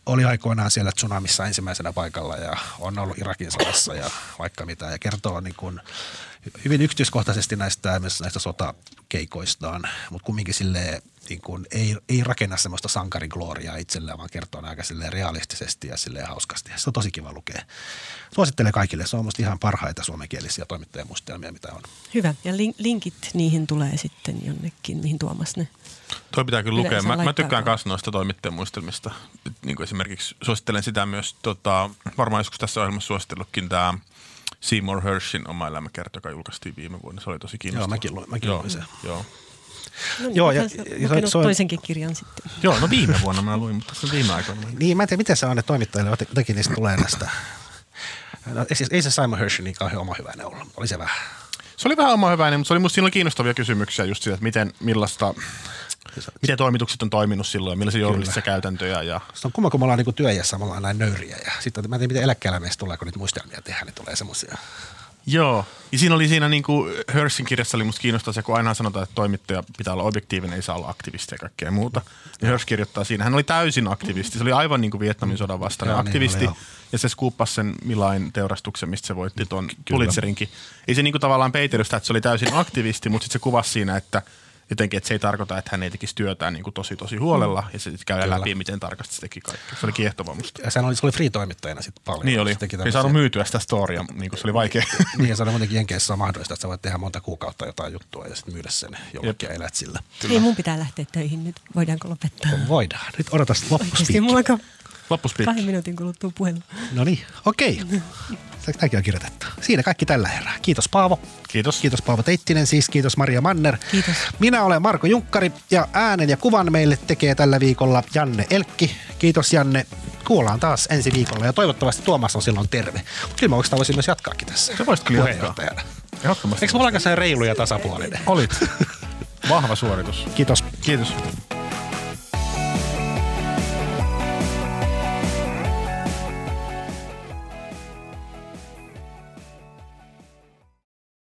Oli aikoinaan siellä tsunamissa ensimmäisenä paikalla ja on ollut Irakin sodassa ja vaikka mitä ja kertoo niin kuin hyvin yksityiskohtaisesti näistä, näistä sotakeikoistaan, mutta kumminkin silleen niin kuin, ei, ei rakenna semmoista sankarigloriaa itselleen, vaan kertoo aika silleen realistisesti ja silleen hauskasti. Se on tosi kiva lukea. Suosittelen kaikille. Se on musta ihan parhaita suomenkielisiä toimittajamustelmia, mitä on. Hyvä. Ja linkit niihin tulee sitten jonnekin, mihin Tuomas ne Toi pitää kyllä lukea. Mä, mä tykkään myös noista toimittajamuistelmista. Niin kuin esimerkiksi suosittelen sitä myös, tota, varmaan joskus tässä ohjelmassa suositellutkin tämä Seymour Hershin oma elämäkerta, joka julkaistiin viime vuonna. Se oli tosi kiinnostava. Joo, mäkin, luin, mäkin luin sen. Joo. No niin, joo, ja, ja se, se on, toisenkin kirjan sitten. Joo, no viime vuonna mä luin, mutta se viime aikoina. Niin, mä en tiedä, miten se on, että toimittajille jotenkin niistä tulee näistä. No, ei, ei se Simon Hershey niin kauhean oma hyväinen ollut, oli se vähän. Se oli vähän oma hyväinen, mutta se oli musta siinä kiinnostavia kysymyksiä just siitä, että miten, millaista, miten toimitukset on toiminut silloin, millaisia journalistisia käytäntöjä. Ja... Se on kumma, kun me ollaan niin työjässä, me ollaan näin nöyriä. Ja sitten mä en tiedä, miten eläkkeellä meistä tulee, kun niitä muistelmia tehdään, niin tulee semmoisia Joo. Ja siinä oli siinä niin kuin Hörsin kirjassa oli musta kiinnostaa se, kun aina sanotaan, että toimittaja pitää olla objektiivinen, ei saa olla aktivisti ja kaikkea muuta. Ja Hörs kirjoittaa siinä, hän oli täysin aktivisti. Se oli aivan niin kuin Vietnamin sodan vastainen niin aktivisti. Niin oli, ja se skuuppasi sen Milain teurastuksen, mistä se voitti tuon Pulitzerinkin. Ei se niin kuin tavallaan peitellystä, että se oli täysin aktivisti, mutta sitten se kuvasi siinä, että – jotenkin, että se ei tarkoita, että hän ei tekisi työtään niin kuin tosi tosi huolella mm. ja se käy Kyllä. läpi, miten tarkasti se teki kaikki. Se oli kiehtova musta. Ja sehän oli, se oli free-toimittajana sitten paljon. Niin oli. Ei saanut myytyä sitä storia, niin kuin se oli vaikea. <laughs> niin ja se oli muutenkin Jenkeissä mahdollista, että sä voit tehdä monta kuukautta jotain juttua ja sitten myydä sen jollekin ja elät sillä. Kyllä. Ei mun pitää lähteä töihin nyt. Voidaanko lopettaa? Voidaan. Nyt odotas loppuspiikki. Loppuspiikki. Kahden minuutin kuluttua puhelu. No niin, okei. Okay. Tämäkin on kirjoitettu. Siinä kaikki tällä herää. Kiitos Paavo. Kiitos. Kiitos Paavo Teittinen siis. Kiitos Maria Manner. Kiitos. Minä olen Marko Junkkari ja äänen ja kuvan meille tekee tällä viikolla Janne Elkki. Kiitos Janne. Kuullaan taas ensi viikolla ja toivottavasti Tuomas on silloin terve. Kyllä mä oikeastaan voisin myös jatkaakin tässä. Se voisit kyllä jatkaa. Ehdottomasti. Eikö mulla reilu ja tasapuolinen? Olit. Vahva suoritus. Kiitos. Kiitos.